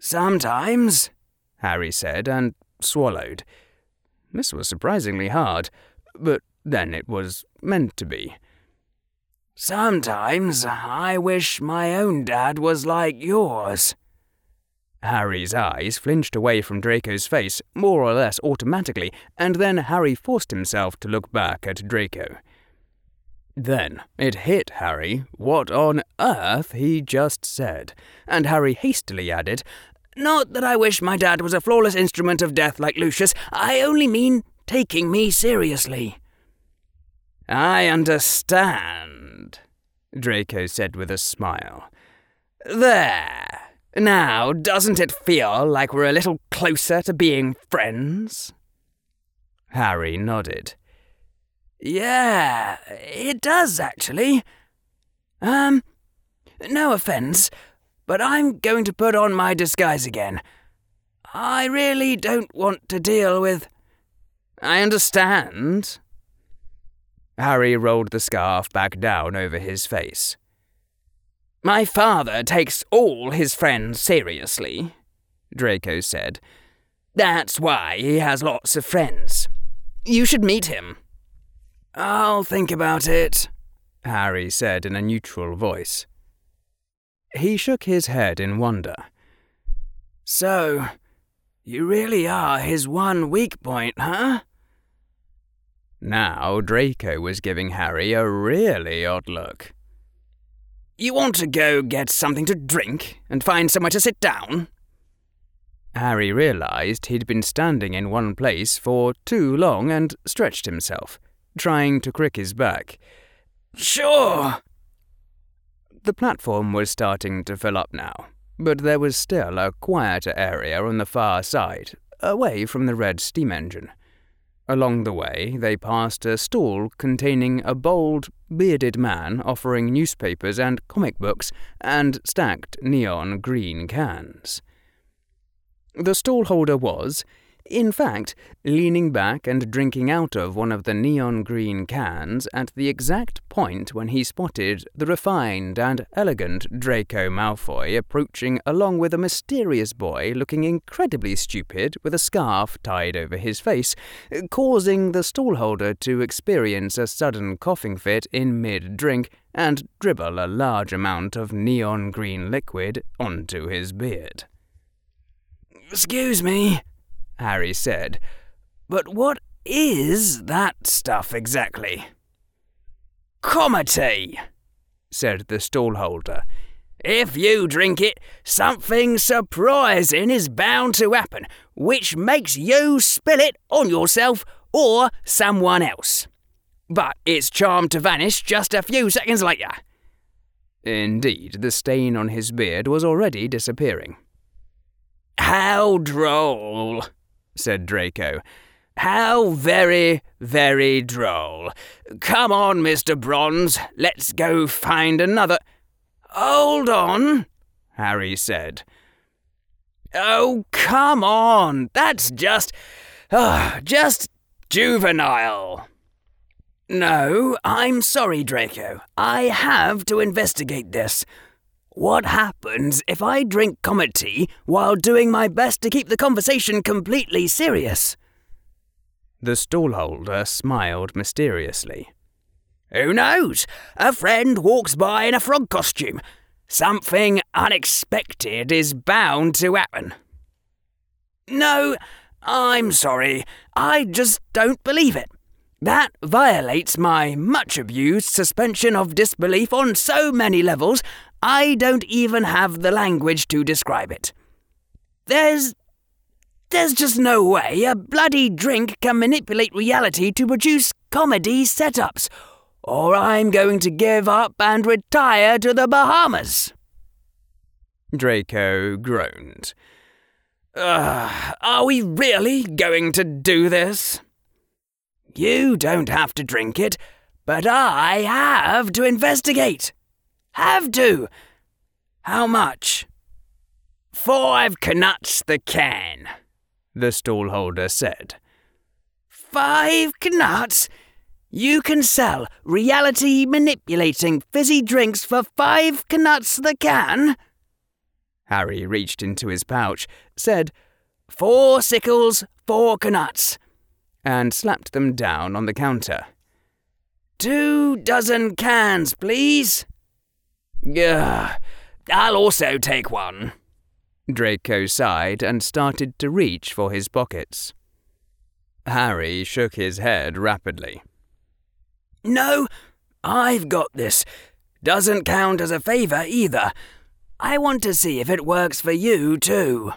Sometimes, Harry said, and swallowed. This was surprisingly hard, but then it was meant to be. Sometimes I wish my own dad was like yours. Harry's eyes flinched away from Draco's face, more or less automatically, and then Harry forced himself to look back at Draco. Then it hit Harry what on earth he just said, and Harry hastily added, Not that I wish my dad was a flawless instrument of death like Lucius, I only mean taking me seriously. I understand, Draco said with a smile. There. Now, doesn't it feel like we're a little closer to being friends? Harry nodded. Yeah, it does actually. Um, no offense, but I'm going to put on my disguise again. I really don't want to deal with. I understand. Harry rolled the scarf back down over his face. My father takes all his friends seriously, Draco said. That's why he has lots of friends. You should meet him. I'll think about it, Harry said in a neutral voice. He shook his head in wonder. So, you really are his one weak point, huh? Now Draco was giving Harry a really odd look. You want to go get something to drink and find somewhere to sit down? Harry realized he'd been standing in one place for too long and stretched himself, trying to crick his back. Sure. The platform was starting to fill up now, but there was still a quieter area on the far side, away from the red steam engine. Along the way, they passed a stall containing a bold, bearded man offering newspapers and comic books and stacked neon green cans. The stallholder was, In fact, leaning back and drinking out of one of the neon green cans at the exact point when he spotted the refined and elegant Draco Malfoy approaching along with a mysterious boy looking incredibly stupid with a scarf tied over his face, causing the stallholder to experience a sudden coughing fit in mid drink and dribble a large amount of neon green liquid onto his beard. Excuse me, Harry said. But what is that stuff exactly? Comed-Tea, said the stallholder. If you drink it, something surprising is bound to happen, which makes you spill it on yourself or someone else. But it's charmed to vanish just a few seconds later. Indeed, the stain on his beard was already disappearing. How droll, said Draco. How very, very droll. Come on, Mr. Bronze, let's go find another. Hold on, Harry said. Oh, come on, that's just. Uh, just juvenile. No, I'm sorry, Draco. I have to investigate this. What happens if I drink Comed-Tea while doing my best to keep the conversation completely serious? The stallholder smiled mysteriously. Who knows? A friend walks by in a frog costume. Something unexpected is bound to happen. No, I'm sorry. I just don't believe it. That violates my much abused suspension of disbelief on so many levels, I don't even have the language to describe it. There's. There's just no way a bloody drink can manipulate reality to produce comedy setups, or I'm going to give up and retire to the Bahamas. Draco groaned. Uh, are we really going to do this? You don't have to drink it, but I have to investigate. Have to. How much? Five knuts the can, the stallholder said. Five knuts? You can sell reality manipulating fizzy drinks for five knuts the can? Harry reached into his pouch, said, Four sickles, four knuts, and slapped them down on the counter. Two dozen cans, please. Ugh, I'll also take one. Draco sighed and started to reach for his pockets. Harry shook his head rapidly. No, I've got this. Doesn't count as a favour either. I want to see if it works for you too.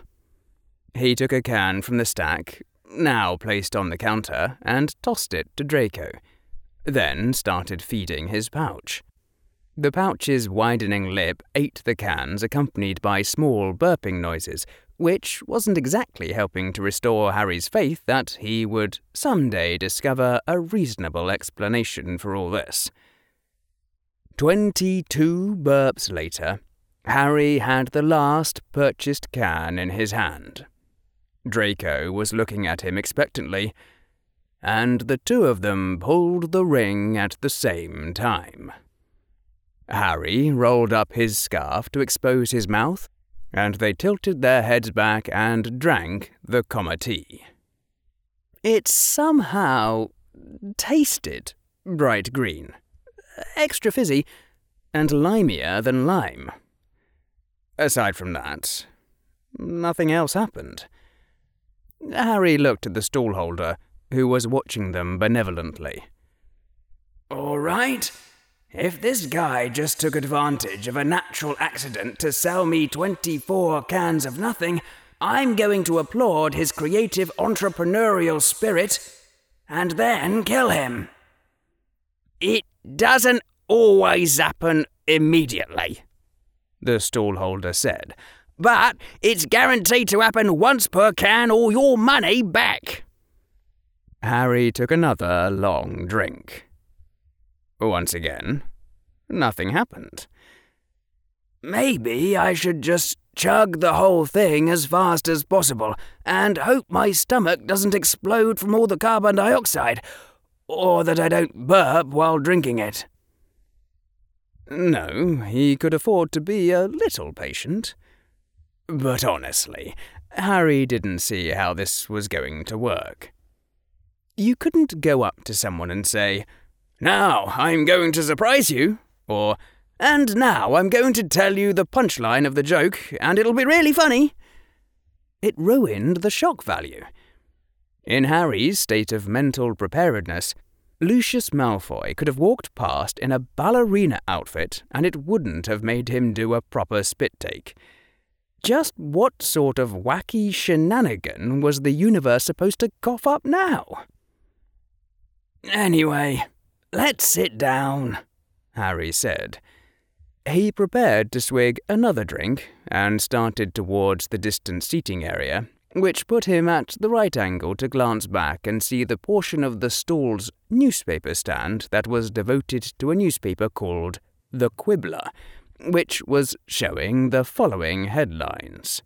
He took a can from the stack, now placed on the counter, and tossed it to Draco, then started feeding his pouch. The pouch's widening lip ate the cans, accompanied by small burping noises, which wasn't exactly helping to restore Harry's faith that he would someday discover a reasonable explanation for all this. Twenty two burps later, Harry had the last purchased can in his hand. Draco was looking at him expectantly, and the two of them pulled the ring at the same time. Harry rolled up his scarf to expose his mouth, and they tilted their heads back and drank the Comed-Tea. It somehow tasted bright green, extra fizzy, and limier than lime. Aside from that, nothing else happened. Harry looked at the stallholder, who was watching them benevolently. All right, if this guy just took advantage of a natural accident to sell me 24 cans of nothing, I'm going to applaud his creative entrepreneurial spirit and then kill him. It doesn't always happen immediately, the stallholder said, but it's guaranteed to happen once per can or your money back. Harry took another long drink. Once again, nothing happened. maybe I should just chug the whole thing as fast as possible and hope my stomach doesn't explode from all the carbon dioxide, or that I don't burp while drinking it. No, he could afford to be a little patient. But honestly, Harry didn't see how this was going to work. You couldn't go up to someone and say, Now I'm going to surprise you, or And now I'm going to tell you the punchline of the joke, and it'll be really funny. It ruined the shock value. In Harry's state of mental preparedness, Lucius Malfoy could have walked past in a ballerina outfit and it wouldn't have made him do a proper spit take. Just what sort of wacky shenanigan was the universe supposed to cough up now? Anyway, let's sit down, Harry said. He prepared to swig another drink and started towards the distant seating area, which put him at the right angle to glance back and see the portion of the stall's newspaper stand that was devoted to a newspaper called The Quibbler, which was showing the following headlines.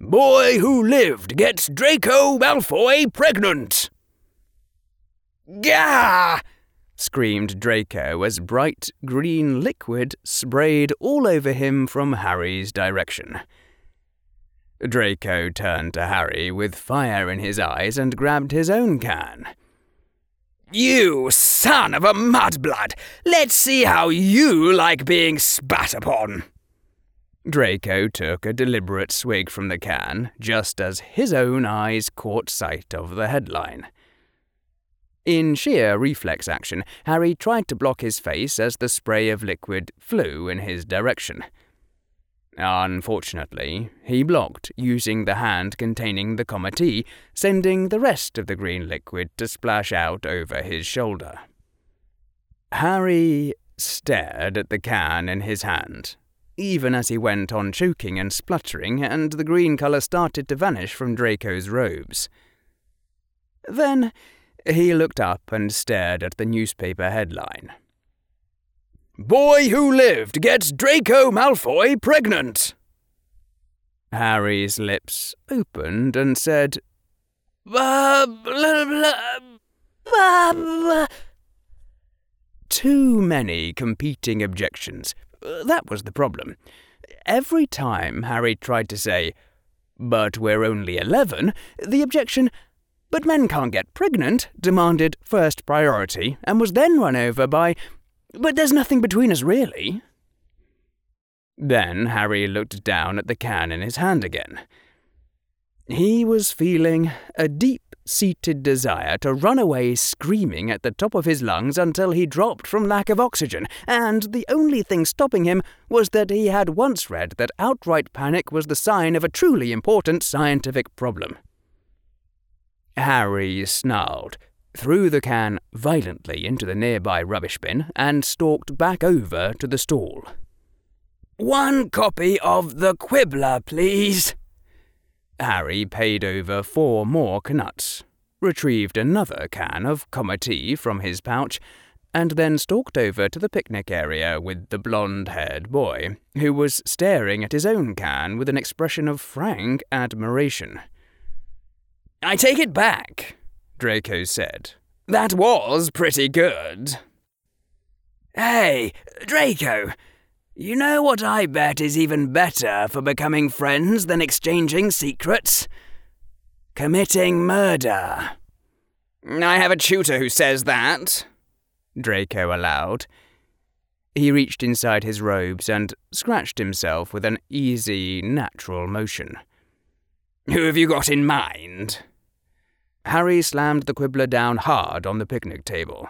Boy who lived gets Draco Malfoy pregnant! Gah! screamed Draco as bright green liquid sprayed all over him from Harry's direction. Draco turned to Harry with fire in his eyes and grabbed his own can. You son of a mudblood! Let's see how you like being spat upon! Draco took a deliberate swig from the can, just as his own eyes caught sight of the headline. In sheer reflex action, Harry tried to block his face as the spray of liquid flew in his direction. Unfortunately, he blocked using the hand containing the Comed-Tea, sending the rest of the green liquid to splash out over his shoulder. Harry stared at the can in his hand, even as he went on choking and spluttering, and the green colour started to vanish from Draco's robes. Then he looked up and stared at the newspaper headline. Boy who lived gets Draco Malfoy pregnant. Harry's lips opened and said, blah, blah, blah, blah, blah. Too many competing objections. That was the problem. Every time Harry tried to say, but we're only eleven, the objection, but men can't get pregnant, demanded first priority and was then run over by, but there's nothing between us, really. Then Harry looked down at the can in his hand again. He was feeling a deep seated desire to run away screaming at the top of his lungs until he dropped from lack of oxygen, and the only thing stopping him was that he had once read that outright panic was the sign of a truly important scientific problem. Harry snarled, threw the can violently into the nearby rubbish bin, and stalked back over to the stall. One copy of The Quibbler, please. Harry paid over four more knuts, retrieved another can of Comed-Tea from his pouch, and then stalked over to the picnic area with the blonde haired boy, who was staring at his own can with an expression of frank admiration. I take it back, Draco said. That was pretty good. Hey, Draco, you know what I bet is even better for becoming friends than exchanging secrets? Committing murder. I have a tutor who says that, Draco allowed. He reached inside his robes and scratched himself with an easy, natural motion. Who have you got in mind? Harry slammed the quibbler down hard on the picnic table.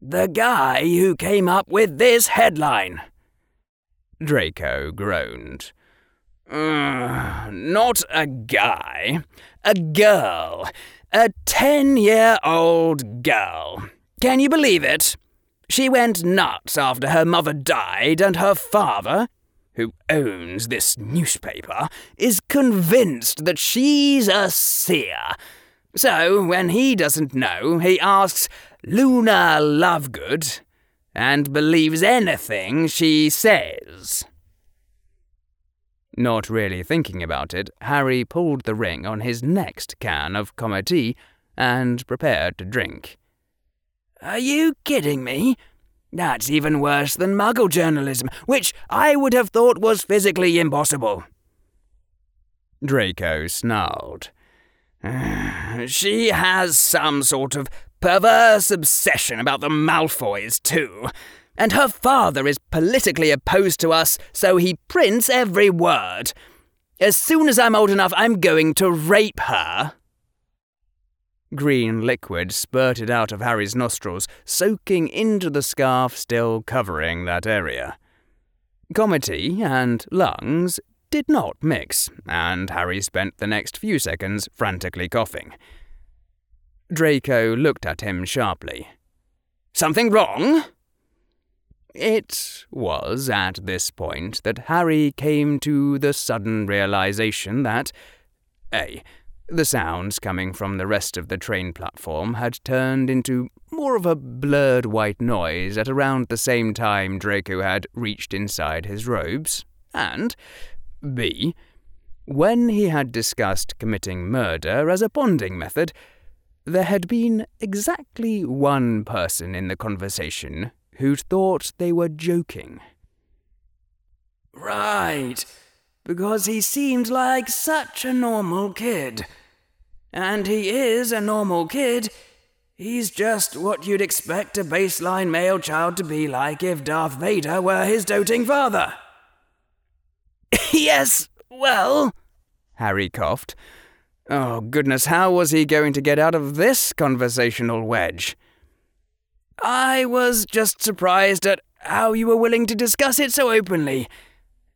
The guy who came up with this headline. Draco groaned. Uh, not a guy, a girl. A ten year old girl. Can you believe it? She went nuts after her mother died, and her father, who owns this newspaper, is convinced that she's a seer. So, when he doesn't know, he asks Luna Lovegood, and believes anything she says. Not really thinking about it, Harry pulled the ring on his next can of Comed-Tea and prepared to drink. Are you kidding me? That's even worse than muggle journalism, which I would have thought was physically impossible. Draco snarled. she has some sort of perverse obsession about the Malfoys, too. And her father is politically opposed to us, so he prints every word. As soon as I'm old enough, I'm going to rape her. Green liquid spurted out of Harry's nostrils, soaking into the scarf still covering that area. Comed-Tea and lungs did not mix, and Harry spent the next few seconds frantically coughing. Draco looked at him sharply. Something wrong? It was at this point that Harry came to the sudden realization that A. The sounds coming from the rest of the train platform had turned into more of a blurred white noise at around the same time Draco had reached inside his robes, and B. When he had discussed committing murder as a bonding method, there had been exactly one person in the conversation who'd thought they were joking. Right, because he seemed like such a normal kid. And he is a normal kid. He's just what you'd expect a baseline male child to be like if Darth Vader were his doting father. yes, well, Harry coughed. Oh, goodness, how was he going to get out of this conversational wedge? I was just surprised at how you were willing to discuss it so openly.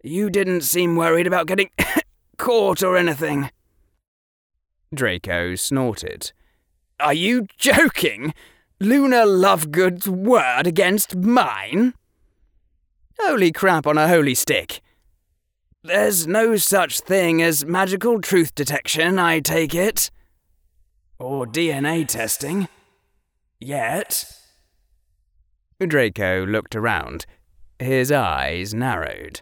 You didn't seem worried about getting caught or anything. Draco snorted. Are you joking? Luna Lovegood's word against mine? Holy crap on a holy stick. There's no such thing as magical truth detection, I take it. Or DNA testing. Yet. Draco looked around. His eyes narrowed.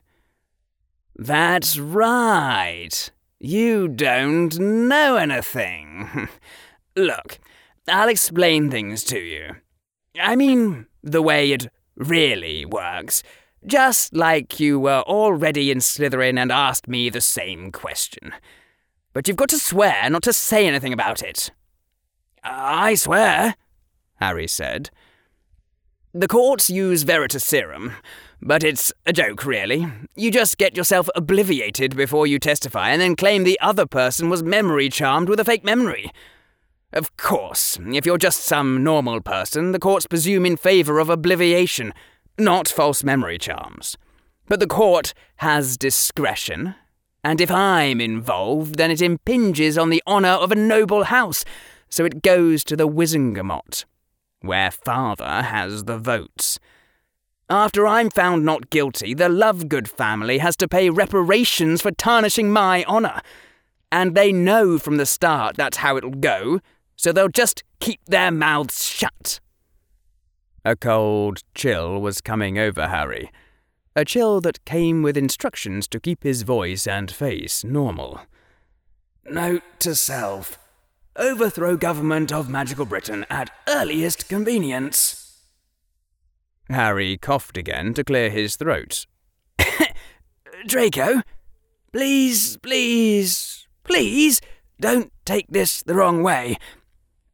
That's right. You don't know anything. Look, I'll explain things to you. I mean, the way it really works. Just like you were already in Slytherin and asked me the same question. But you've got to swear not to say anything about it. I swear, Harry said. The courts use Veritaserum, but it's a joke, really. You just get yourself obliviated before you testify and then claim the other person was memory charmed with a fake memory. Of course, if you're just some normal person, the courts presume in favour of obliviation, not false memory charms. But the court has discretion, and if I'm involved, then it impinges on the honour of a noble house, so it goes to the Wizengamot where father has the votes. After I'm found not guilty, the Lovegood family has to pay reparations for tarnishing my honour. And they know from the start that's how it'll go, so they'll just keep their mouths shut. A cold chill was coming over Harry. A chill that came with instructions to keep his voice and face normal. Note to self overthrow government of magical Britain at earliest convenience. Harry coughed again to clear his throat. Draco, please, please, please, don't take this the wrong way.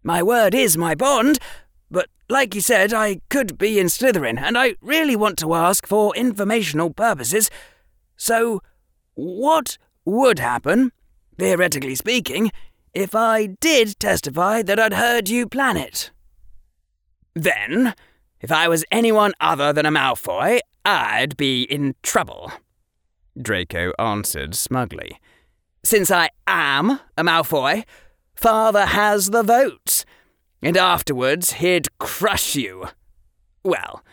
My word is my bond, but like you said, I could be in Slytherin, and I really want to ask for informational purposes. So, what would happen, theoretically speaking, if I did testify that I'd heard you plan it. Then, if I was anyone other than a Malfoy, I'd be in trouble. Draco answered smugly. Since I am a Malfoy, Father has the votes, and afterwards he'd crush you. Well,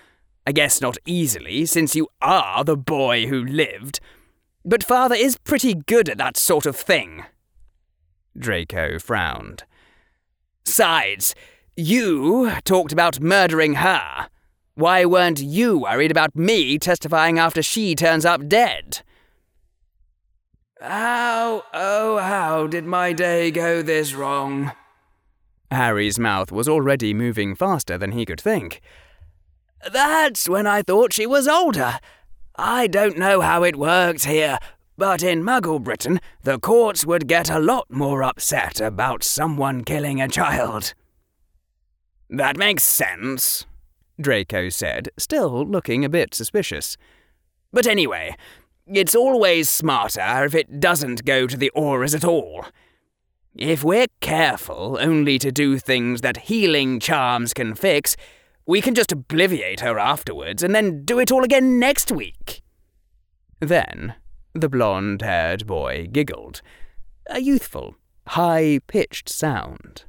I guess not easily, since you are the boy who lived. But Father is pretty good at that sort of thing. Draco frowned. Sides, you talked about murdering her. Why weren't you worried about me testifying after she turns up dead? How, oh, how did my day go this wrong? Harry's mouth was already moving faster than he could think. That's when I thought she was older. I don't know how it works here, but in Muggle Britain, the courts would get a lot more upset about someone killing a child. That makes sense, Draco said, still looking a bit suspicious. But anyway, it's always smarter if it doesn't go to the Aurors at all. If we're careful only to do things that healing charms can fix, we can just obliviate her afterwards and then do it all again next week. Then the blonde haired boy giggled, a youthful, high pitched sound.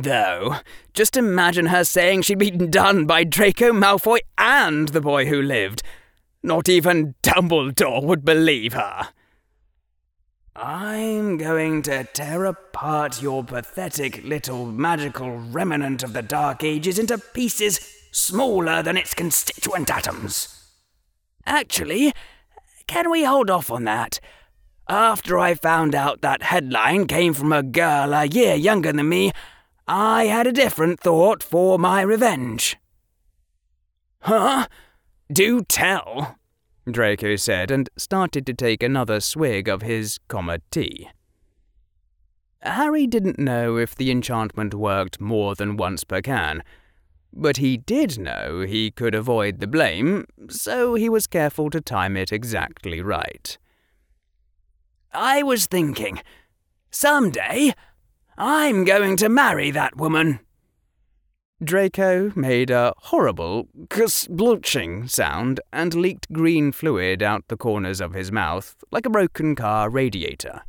Though, just imagine her saying she'd been done by Draco Malfoy and the boy who lived. Not even Dumbledore would believe her. I'm going to tear apart your pathetic little magical remnant of the Dark Ages into pieces smaller than its constituent atoms. Actually, can we hold off on that? After I found out that headline came from a girl a year younger than me, I had a different thought for my revenge. Huh? Do tell, Draco said, and started to take another swig of his comma tea. Harry didn't know if the enchantment worked more than once per can, but he did know he could avoid the blame, so he was careful to time it exactly right. I was thinking, someday I'm going to marry that woman. Draco made a horrible splooching sound and leaked green fluid out the corners of his mouth like a broken car radiator.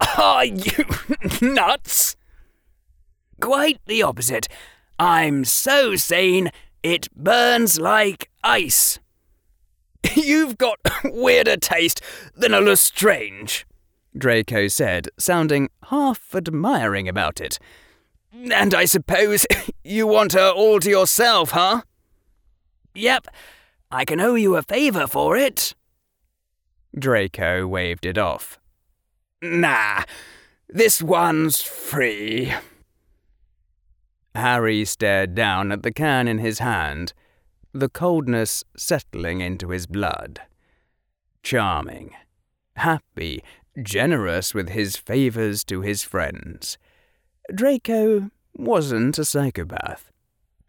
Are you nuts? Quite the opposite. I'm so sane, it burns like ice. You've got weirder taste than a Lestrange, Draco said, sounding half admiring about it. And I suppose you want her all to yourself, huh? Yep, I can owe you a favour for it. Draco waved it off. Nah, this one's free. Harry stared down at the can in his hand, the coldness settling into his blood. Charming, happy, generous with his favours to his friends. Draco wasn't a psychopath.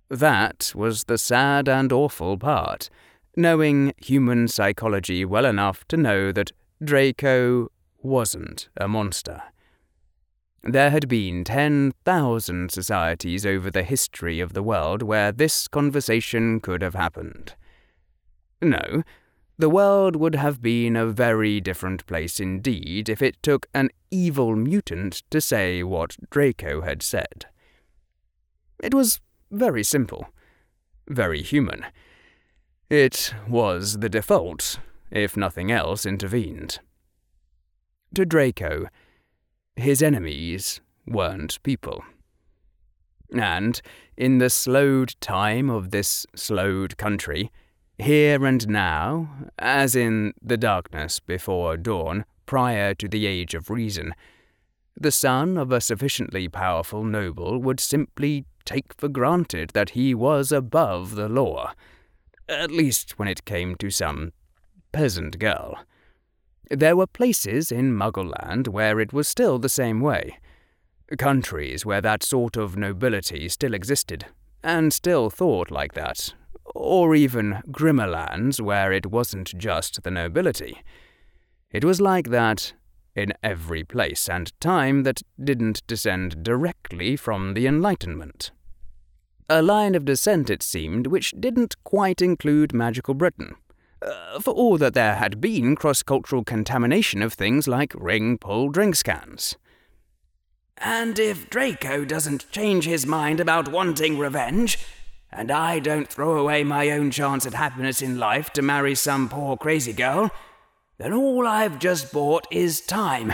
That was the sad and awful part, knowing human psychology well enough to know that Draco wasn't a monster. There had been 10,000 societies over the history of the world where this conversation could have happened. No, the world would have been a very different place indeed if it took an evil mutant to say what Draco had said. It was very simple, very human. It was the default, if nothing else intervened. To Draco, his enemies weren't people. And, in the slowed time of this slowed country, here and now, as in the darkness before dawn, prior to the age of reason, the son of a sufficiently powerful noble would simply take for granted that he was above the law, at least when it came to some peasant girl. There were places in Muggleland where it was still the same way, countries where that sort of nobility still existed, and still thought like that, or even Grimmerlands where it wasn't just the nobility. It was like that in every place and time that didn't descend directly from the Enlightenment. A line of descent, it seemed, which didn't quite include magical Britain, uh, for all that there had been cross cultural contamination of things like ring pull drink scans. And if Draco doesn't change his mind about wanting revenge, and I don't throw away my own chance at happiness in life to marry some poor crazy girl, then all I've just bought is time,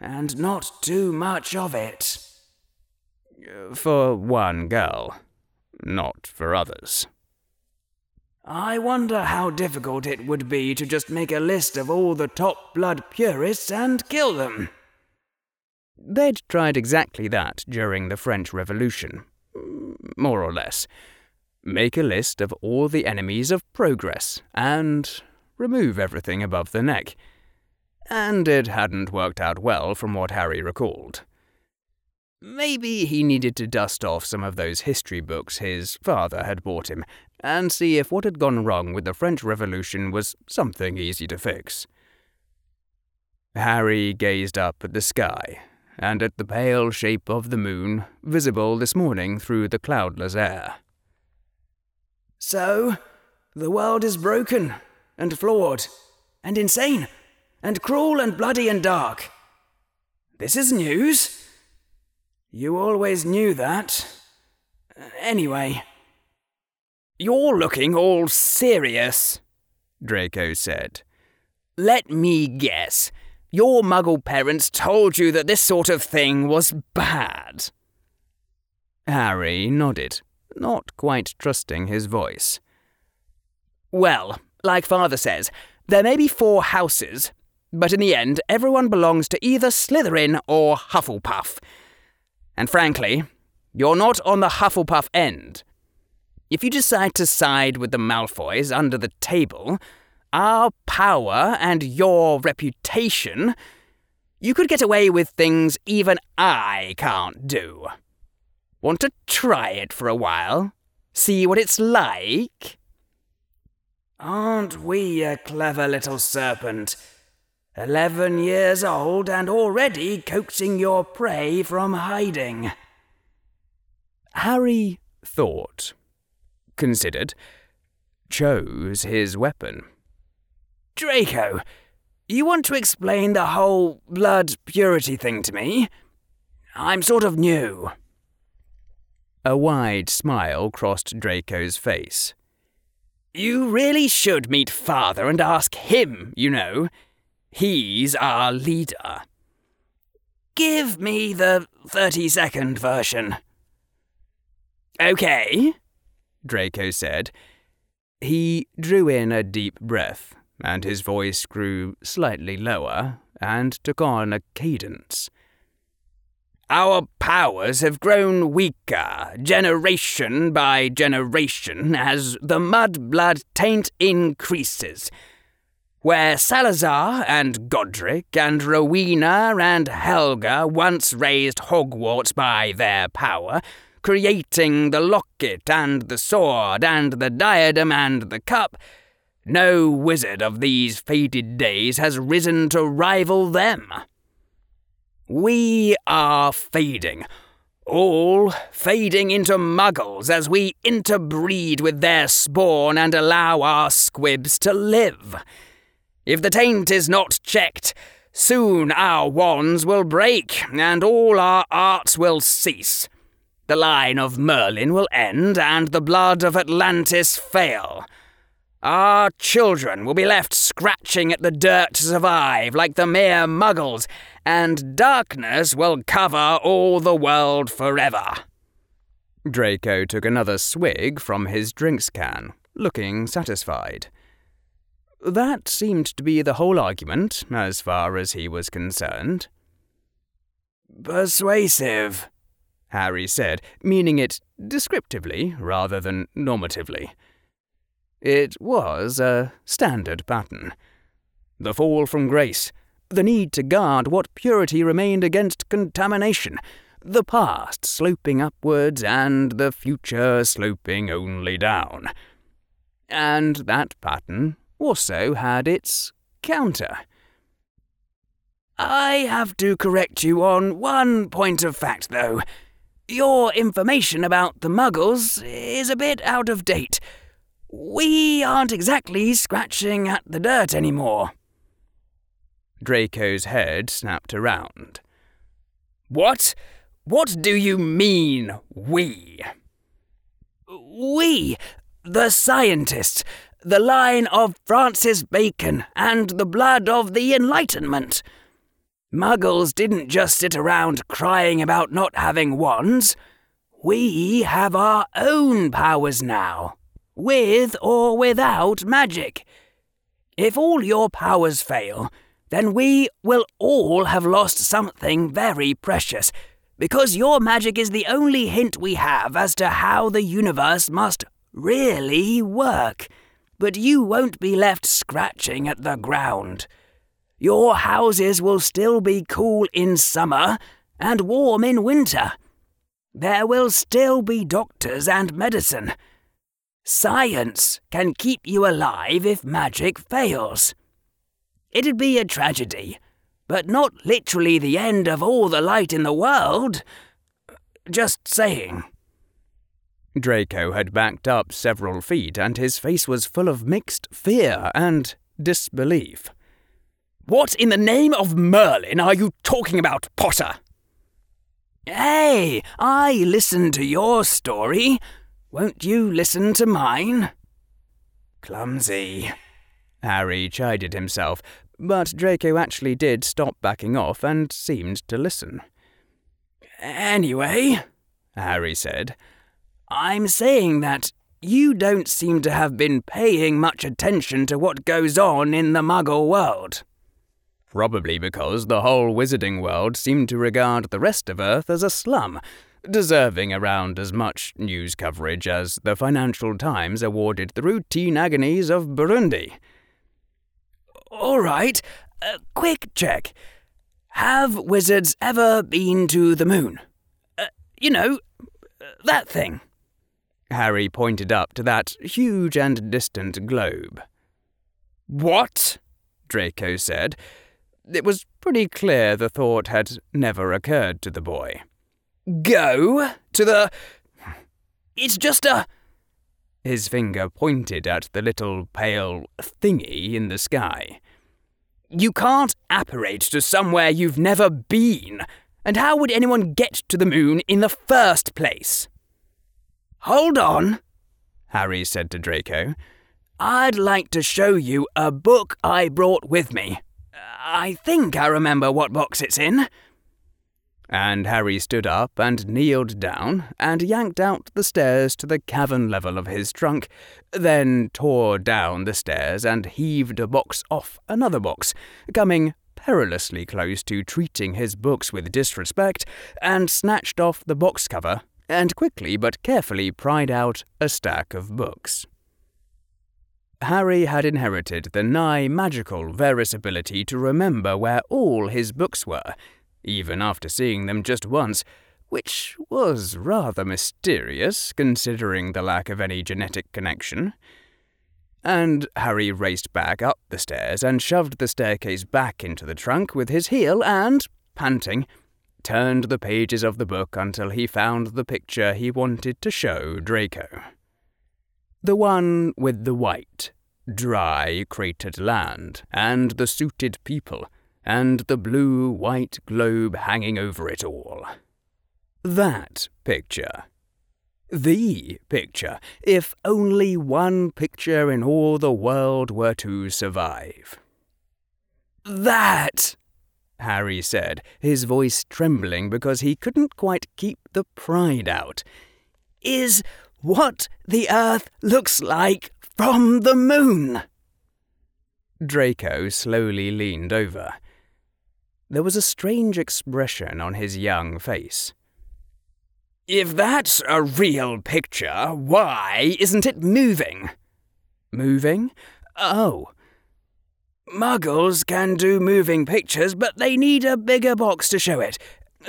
and not too much of it. For one girl, not for others, I wonder how difficult it would be to just make a list of all the top blood purists and kill them. They'd tried exactly that during the French Revolution. More or less. Make a list of all the enemies of progress and remove everything above the neck. And it hadn't worked out well from what Harry recalled. Maybe he needed to dust off some of those history books his father had bought him and see if what had gone wrong with the French Revolution was something easy to fix. Harry gazed up at the sky and at the pale shape of the moon visible this morning through the cloudless air. So, the world is broken and flawed and insane and cruel and bloody and dark. This is news. You always knew that. Uh, anyway. You're looking all serious, Draco said. Let me guess. Your muggle parents told you that this sort of thing was bad. Harry nodded, not quite trusting his voice. Well, like father says, there may be four houses, but in the end, everyone belongs to either Slytherin or Hufflepuff. And frankly, you're not on the Hufflepuff end. If you decide to side with the Malfoys under the table, our power and your reputation, you could get away with things even I can't do. Want to try it for a while? See what it's like? Aren't we a clever little serpent? Eleven years old and already coaxing your prey from hiding. Harry thought, considered, chose his weapon. Draco, you want to explain the whole blood purity thing to me? I'm sort of new. A wide smile crossed Draco's face. You really should meet father and ask him, you know. He's our leader. Give me the 30 second version. Okay, Draco said. He drew in a deep breath, and his voice grew slightly lower and took on a cadence. Our powers have grown weaker, generation by generation, as the mud blood taint increases where Salazar and Godric and Rowena and Helga once raised Hogwarts by their power, creating the locket and the sword and the diadem and the cup, no wizard of these faded days has risen to rival them. We are fading, all fading into muggles as we interbreed with their spawn and allow our squibs to live. If the taint is not checked, soon our wands will break, and all our arts will cease. The line of Merlin will end, and the blood of Atlantis fail. Our children will be left scratching at the dirt to survive like the mere muggles, and darkness will cover all the world forever. Draco took another swig from his drinks can, looking satisfied. That seemed to be the whole argument, as far as he was concerned. Persuasive, Harry said, meaning it descriptively rather than normatively. It was a standard pattern. The fall from grace, the need to guard what purity remained against contamination, the past sloping upwards and the future sloping only down. And that pattern also had its counter. I have to correct you on one point of fact, though. Your information about the Muggles is a bit out of date. We aren't exactly scratching at the dirt anymore. Draco's head snapped around. What? What do you mean, we? We, the scientists, the line of Francis Bacon and the blood of the Enlightenment. Muggles didn't just sit around crying about not having wands. We have our own powers now. With or without magic. If all your powers fail, then we will all have lost something very precious, because your magic is the only hint we have as to how the universe must really work. But you won't be left scratching at the ground. Your houses will still be cool in summer and warm in winter. There will still be doctors and medicine. Science can keep you alive if magic fails. It'd be a tragedy, but not literally the end of all the light in the world. Just saying. Draco had backed up several feet, and his face was full of mixed fear and disbelief. What in the name of Merlin are you talking about, Potter? Hey, I listened to your story. Won't you listen to mine? Clumsy. Harry chided himself, but Draco actually did stop backing off and seemed to listen. Anyway, Harry said, I'm saying that you don't seem to have been paying much attention to what goes on in the Muggle world. Probably because the whole wizarding world seemed to regard the rest of Earth as a slum, deserving around as much news coverage as the Financial Times awarded the routine agonies of Burundi. All right, a quick check. Have wizards ever been to the moon? Uh, you know, that thing. Harry pointed up to that huge and distant globe. What? Draco said. It was pretty clear the thought had never occurred to the boy. Go to the. It's just a. His finger pointed at the little pale thingy in the sky. You can't apparate to somewhere you've never been. And how would anyone get to the moon in the first place? Hold on, Harry said to Draco. I'd like to show you a book I brought with me. I think I remember what box it's in. And Harry stood up and kneeled down and yanked out the stairs to the cavern level of his trunk, then tore down the stairs and heaved a box off another box, coming perilously close to treating his books with disrespect, and snatched off the box cover and quickly but carefully pried out a stack of books. Harry had inherited the nigh magical Verres ability to remember where all his books were, even after seeing them just once, which was rather mysterious considering the lack of any genetic connection. And Harry raced back up the stairs and shoved the staircase back into the trunk with his heel and, panting, turned the pages of the book until he found the picture he wanted to show Draco. The one with the white, dry, cratered land, and the suited people, and the blue white globe hanging over it all. That picture. The picture, if only one picture in all the world were to survive. That! Harry said, his voice trembling because he couldn't quite keep the pride out. Is what the Earth looks like from the moon. Draco slowly leaned over. There was a strange expression on his young face. If that's a real picture, why isn't it moving? Moving? Oh. Muggles can do moving pictures, but they need a bigger box to show it.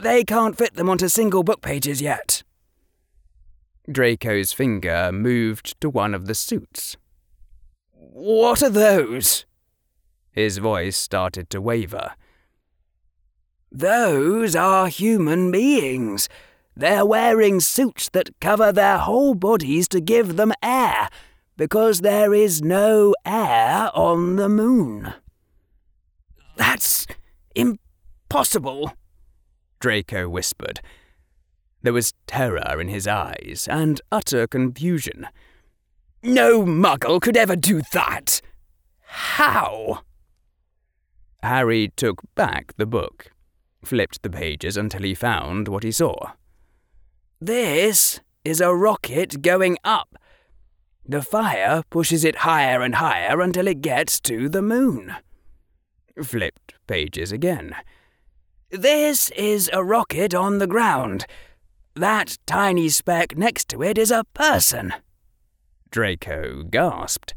They can't fit them onto single book pages yet. Draco's finger moved to one of the suits. What are those? His voice started to waver. Those are human beings. They're wearing suits that cover their whole bodies to give them air, because there is no air on the moon. That's impossible, Draco whispered. There was terror in his eyes and utter confusion. No muggle could ever do that. How? Harry took back the book, flipped the pages until he found what he saw. This is a rocket going up. The fire pushes it higher and higher until it gets to the moon. Flipped pages again. This is a rocket on the ground. That tiny speck next to it is a person. Draco gasped.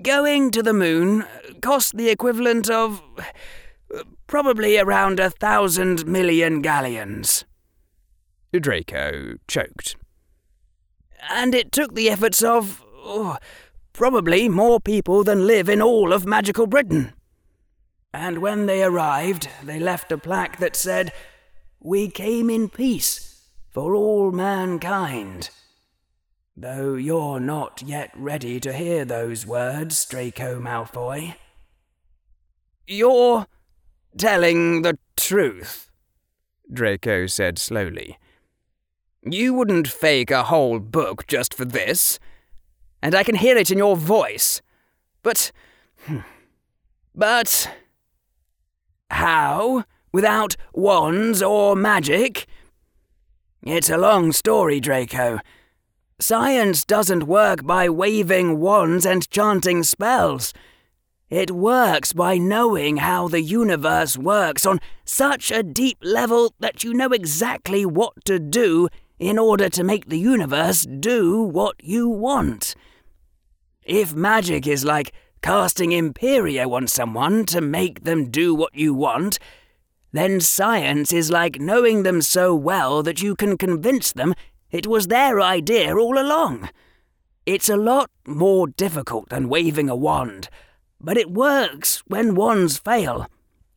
Going to the moon cost the equivalent of probably around a thousand million galleons. Draco choked. And it took the efforts of oh, probably more people than live in all of magical Britain. And when they arrived, they left a plaque that said, We came in peace for all mankind. Though you're not yet ready to hear those words, Draco Malfoy. You're telling the truth, Draco said slowly. You wouldn't fake a whole book just for this. And I can hear it in your voice. But. Hmm, but. How? Without wands or magic? It's a long story, Draco. Science doesn't work by waving wands and chanting spells. It works by knowing how the universe works on such a deep level that you know exactly what to do in order to make the universe do what you want. If magic is like casting Imperio on someone to make them do what you want, then science is like knowing them so well that you can convince them it was their idea all along. It's a lot more difficult than waving a wand, but it works when wands fail.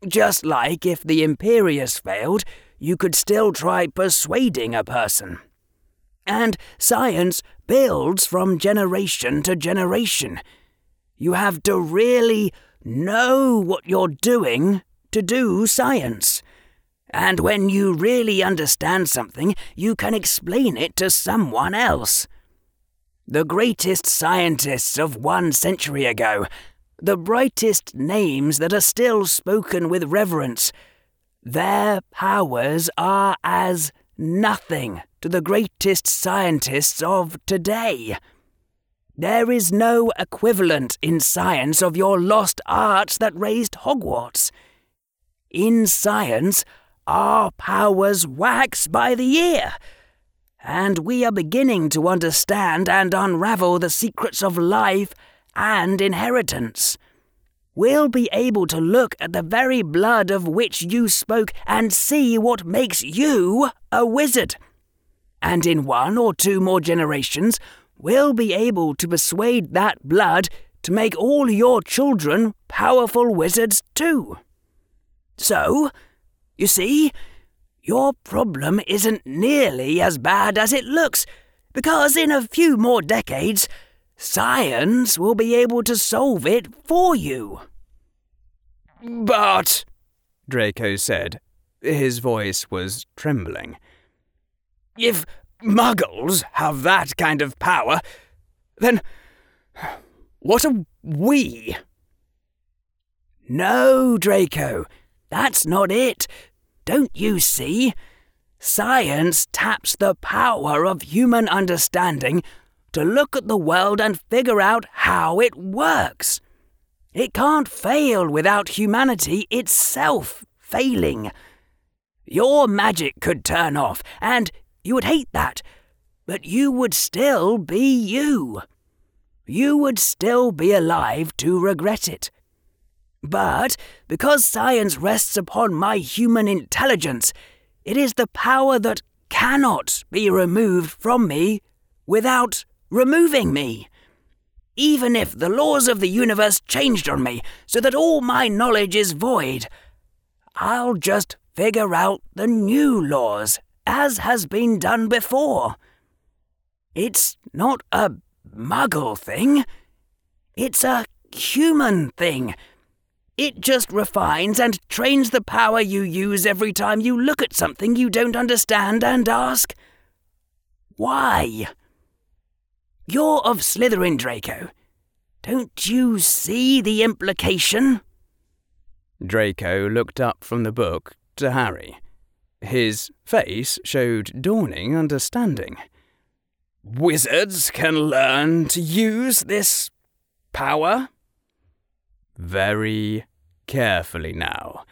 Just like if the Imperius failed, you could still try persuading a person. And science builds from generation to generation. You have to really know what you're doing to do science. And when you really understand something, you can explain it to someone else. The greatest scientists of one century ago, the brightest names that are still spoken with reverence, their powers are as nothing to the greatest scientists of today. There is no equivalent in science of your lost arts that raised Hogwarts. In science, our powers wax by the year, and we are beginning to understand and unravel the secrets of life and inheritance. We'll be able to look at the very blood of which you spoke and see what makes you a wizard. And in one or two more generations, we'll be able to persuade that blood to make all your children powerful wizards too. So, you see, your problem isn't nearly as bad as it looks, because in a few more decades, science will be able to solve it for you. But, Draco said. His voice was trembling. If muggles have that kind of power, then what are we? No, Draco. That's not it. Don't you see? Science taps the power of human understanding to look at the world and figure out how it works. It can't fail without humanity itself failing. Your magic could turn off, and you would hate that, but you would still be you. You would still be alive to regret it. But because science rests upon my human intelligence, it is the power that cannot be removed from me without removing me. Even if the laws of the universe changed on me so that all my knowledge is void, I'll just figure out the new laws as has been done before. It's not a muggle thing, it's a human thing it just refines and trains the power you use every time you look at something you don't understand and ask, Why? You're of Slytherin, Draco. Don't you see the implication? Draco looked up from the book to Harry. His face showed dawning understanding. wizards can learn to use this power? Very carefully now.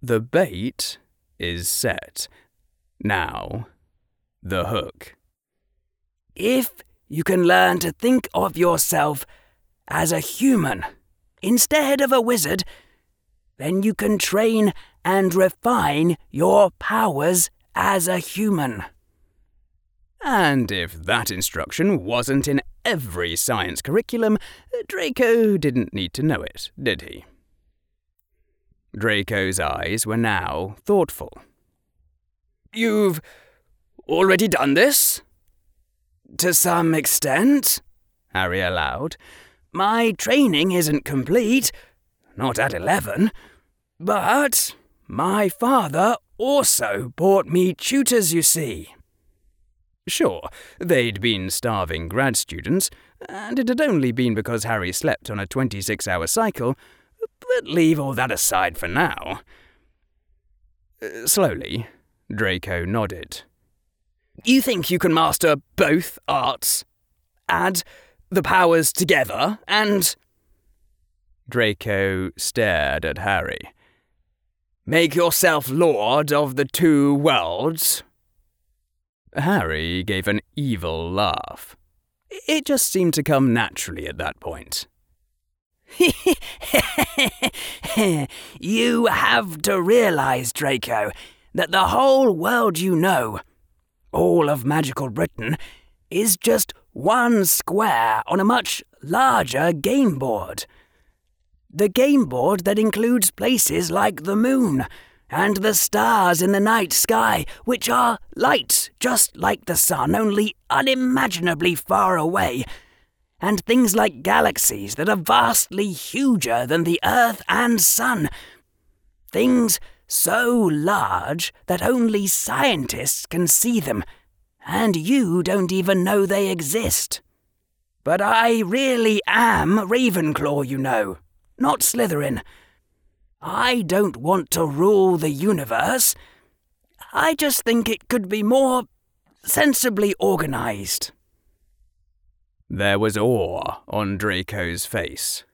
The bait is set. Now, the hook. If you can learn to think of yourself as a human instead of a wizard, then you can train and refine your powers as a human. And if that instruction wasn't in every science curriculum, Draco didn't need to know it, did he? Draco's eyes were now thoughtful. You've already done this? To some extent, Harry allowed. My training isn't complete, not at eleven, but my father also bought me tutors, you see. Sure, they'd been starving grad students, and it had only been because Harry slept on a 26 hour cycle, but leave all that aside for now. Uh, slowly, Draco nodded. You think you can master both arts? Add the powers together and. Draco stared at Harry. Make yourself lord of the two worlds? Harry gave an evil laugh. It just seemed to come naturally at that point. you have to realize, Draco, that the whole world you know, all of magical Britain, is just one square on a much larger game board. The game board that includes places like the moon and the stars in the night sky, which are lights just like the sun, only unimaginably far away, and things like galaxies that are vastly huger than the Earth and Sun. Things so large that only scientists can see them, and you don't even know they exist. But I really am Ravenclaw, you know, not Slytherin. I don't want to rule the universe. I just think it could be more sensibly organized. There was awe on Draco's face.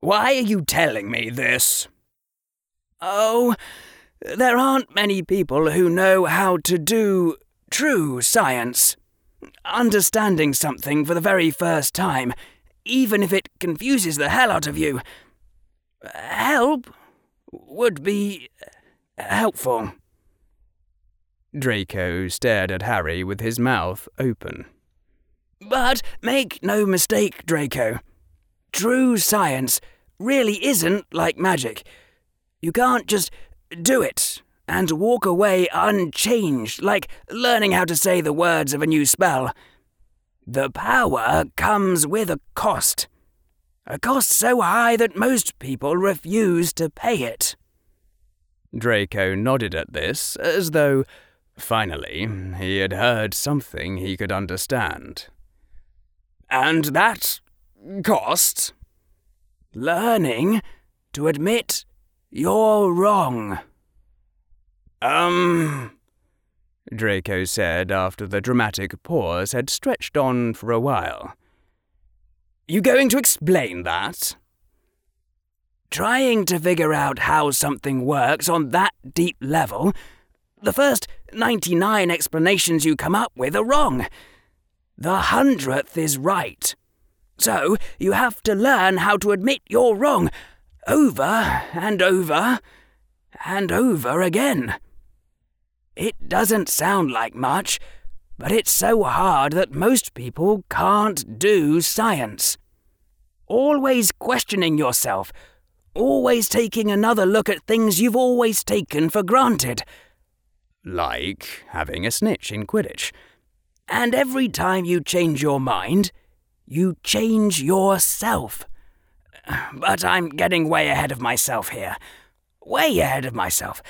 Why are you telling me this? Oh, there aren't many people who know how to do true science. Understanding something for the very first time, even if it confuses the hell out of you, help would be helpful. Draco stared at Harry with his mouth open. But make no mistake, Draco. True science really isn't like magic. You can't just do it and walk away unchanged, like learning how to say the words of a new spell. The power comes with a cost. A cost so high that most people refuse to pay it. Draco nodded at this, as though, finally, he had heard something he could understand. And that cost? Learning to admit you're wrong. Um, Draco said after the dramatic pause had stretched on for a while. You going to explain that? Trying to figure out how something works on that deep level, the first 99 explanations you come up with are wrong. The hundredth is right. So you have to learn how to admit you're wrong over and over and over again. It doesn't sound like much, but it's so hard that most people can't do science. Always questioning yourself, always taking another look at things you've always taken for granted. Like having a snitch in Quidditch. And every time you change your mind, you change yourself. But I'm getting way ahead of myself here. Way ahead of myself.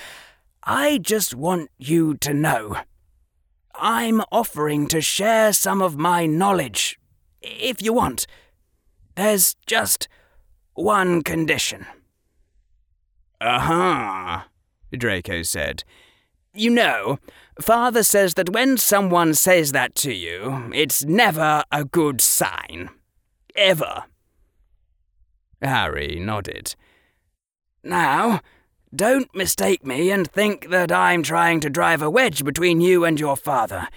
I just want you to know. I'm offering to share some of my knowledge, if you want. There's just one condition. Uh huh, Draco said. You know, Father says that when someone says that to you, it's never a good sign. Ever. Harry nodded. Now, don't mistake me and think that I'm trying to drive a wedge between you and your father.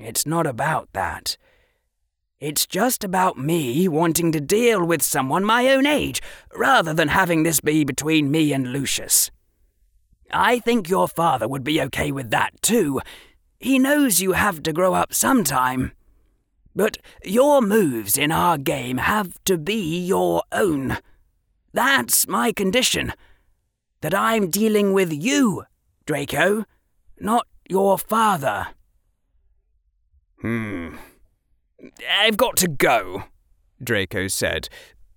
It's not about that. It's just about me wanting to deal with someone my own age, rather than having this be between me and Lucius. I think your father would be okay with that too. He knows you have to grow up sometime. But your moves in our game have to be your own. That's my condition. That I'm dealing with you, Draco, not your father. Hmm. I've got to go, Draco said.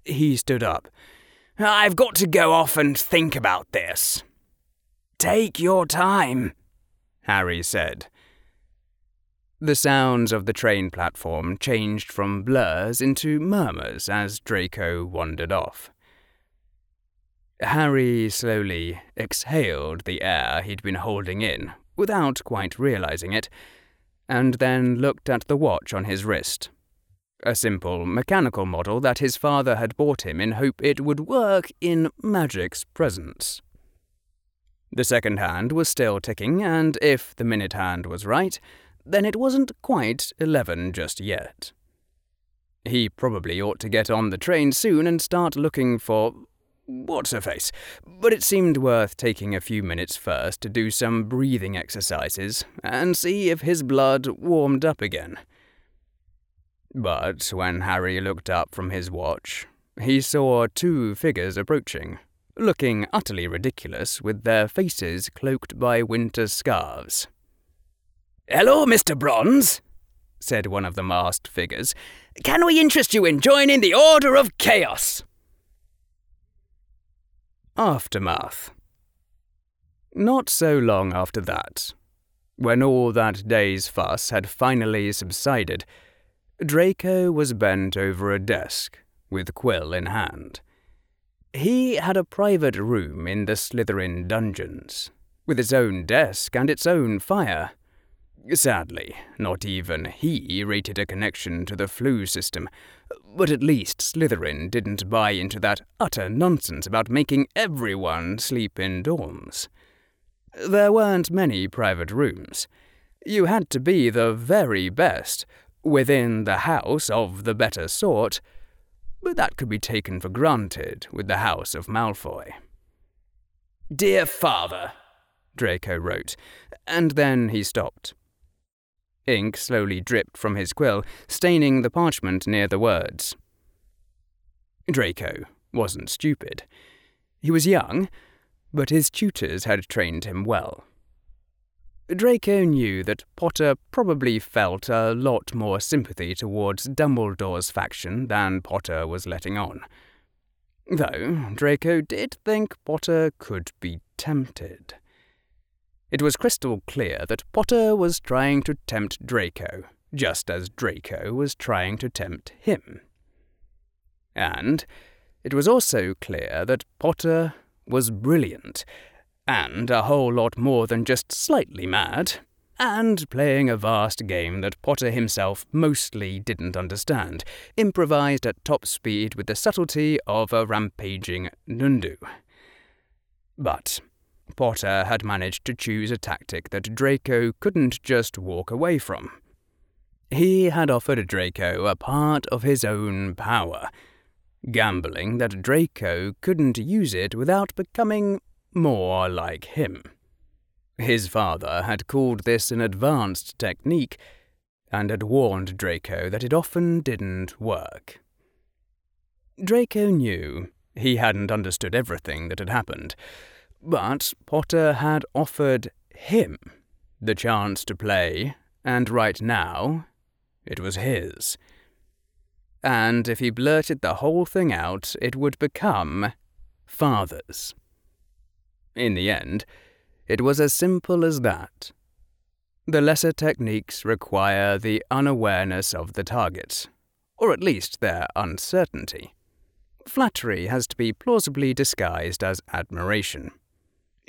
He stood up. I've got to go off and think about this. Take your time, Harry said. The sounds of the train platform changed from blurs into murmurs as Draco wandered off. Harry slowly exhaled the air he'd been holding in, without quite realizing it, and then looked at the watch on his wrist. A simple mechanical model that his father had bought him in hope it would work in Magic's presence. The second hand was still ticking, and if the minute hand was right, then it wasn't quite eleven just yet. He probably ought to get on the train soon and start looking for what's her face, but it seemed worth taking a few minutes first to do some breathing exercises and see if his blood warmed up again. But when Harry looked up from his watch, he saw two figures approaching looking utterly ridiculous with their faces cloaked by winter scarves. Hello, Mr. Bronze, said one of the masked figures. Can we interest you in joining the Order of Chaos? Aftermath. Not so long after that, when all that day's fuss had finally subsided, Draco was bent over a desk, with quill in hand. He had a private room in the Slytherin dungeons, with its own desk and its own fire. Sadly, not even he rated a connection to the Floo system, but at least Slytherin didn't buy into that utter nonsense about making everyone sleep in dorms. There weren't many private rooms. You had to be the very best, within the house of the better sort, but that could be taken for granted with the House of Malfoy. Dear Father, Draco wrote, and then he stopped. Ink slowly dripped from his quill, staining the parchment near the words. Draco wasn't stupid. He was young, but his tutors had trained him well. Draco knew that Potter probably felt a lot more sympathy towards Dumbledore's faction than Potter was letting on. Though Draco did think Potter could be tempted. It was crystal clear that Potter was trying to tempt Draco, just as Draco was trying to tempt him. And it was also clear that Potter was brilliant and a whole lot more than just slightly mad, and playing a vast game that Potter himself mostly didn't understand, improvised at top speed with the subtlety of a rampaging Nundu. But Potter had managed to choose a tactic that Draco couldn't just walk away from. He had offered Draco a part of his own power, gambling that Draco couldn't use it without becoming more like him. His father had called this an advanced technique and had warned Draco that it often didn't work. Draco knew he hadn't understood everything that had happened, but Potter had offered him the chance to play, and right now it was his. And if he blurted the whole thing out, it would become father's. In the end, it was as simple as that. The lesser techniques require the unawareness of the target, or at least their uncertainty. Flattery has to be plausibly disguised as admiration.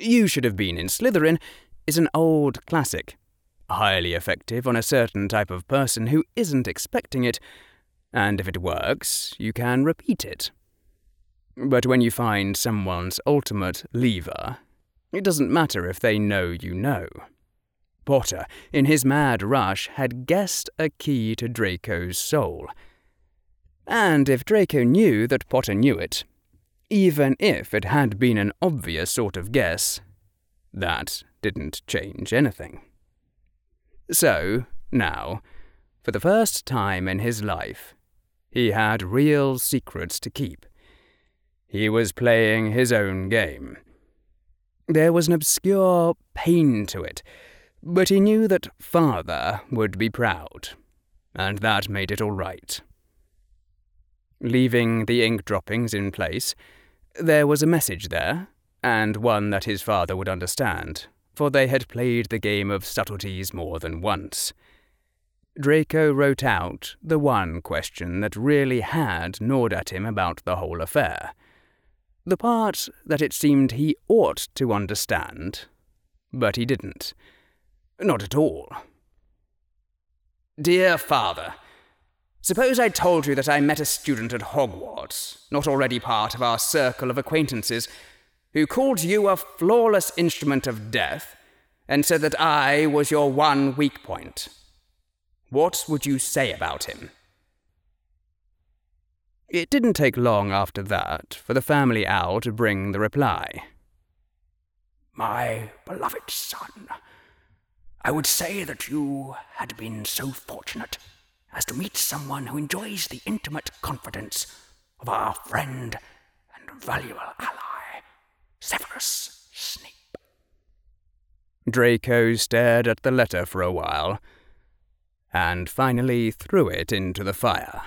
You should have been in Slytherin is an old classic, highly effective on a certain type of person who isn't expecting it, and if it works, you can repeat it. But when you find someone's ultimate lever, it doesn't matter if they know you know. Potter, in his mad rush, had guessed a key to Draco's soul. And if Draco knew that Potter knew it, even if it had been an obvious sort of guess, that didn't change anything. So, now, for the first time in his life, he had real secrets to keep. He was playing his own game. There was an obscure pain to it but he knew that father would be proud, and that made it all right. Leaving the ink droppings in place, there was a message there, and one that his father would understand, for they had played the game of subtleties more than once. Draco wrote out the one question that really had gnawed at him about the whole affair. The part that it seemed he ought to understand, but he didn't. Not at all. Dear Father, suppose I told you that I met a student at Hogwarts, not already part of our circle of acquaintances, who called you a flawless instrument of death and said that I was your one weak point. What would you say about him? It didn't take long after that for the family owl to bring the reply. My beloved son, I would say that you had been so fortunate as to meet someone who enjoys the intimate confidence of our friend and valuable ally, Severus Snape. Draco stared at the letter for a while, and finally threw it into the fire.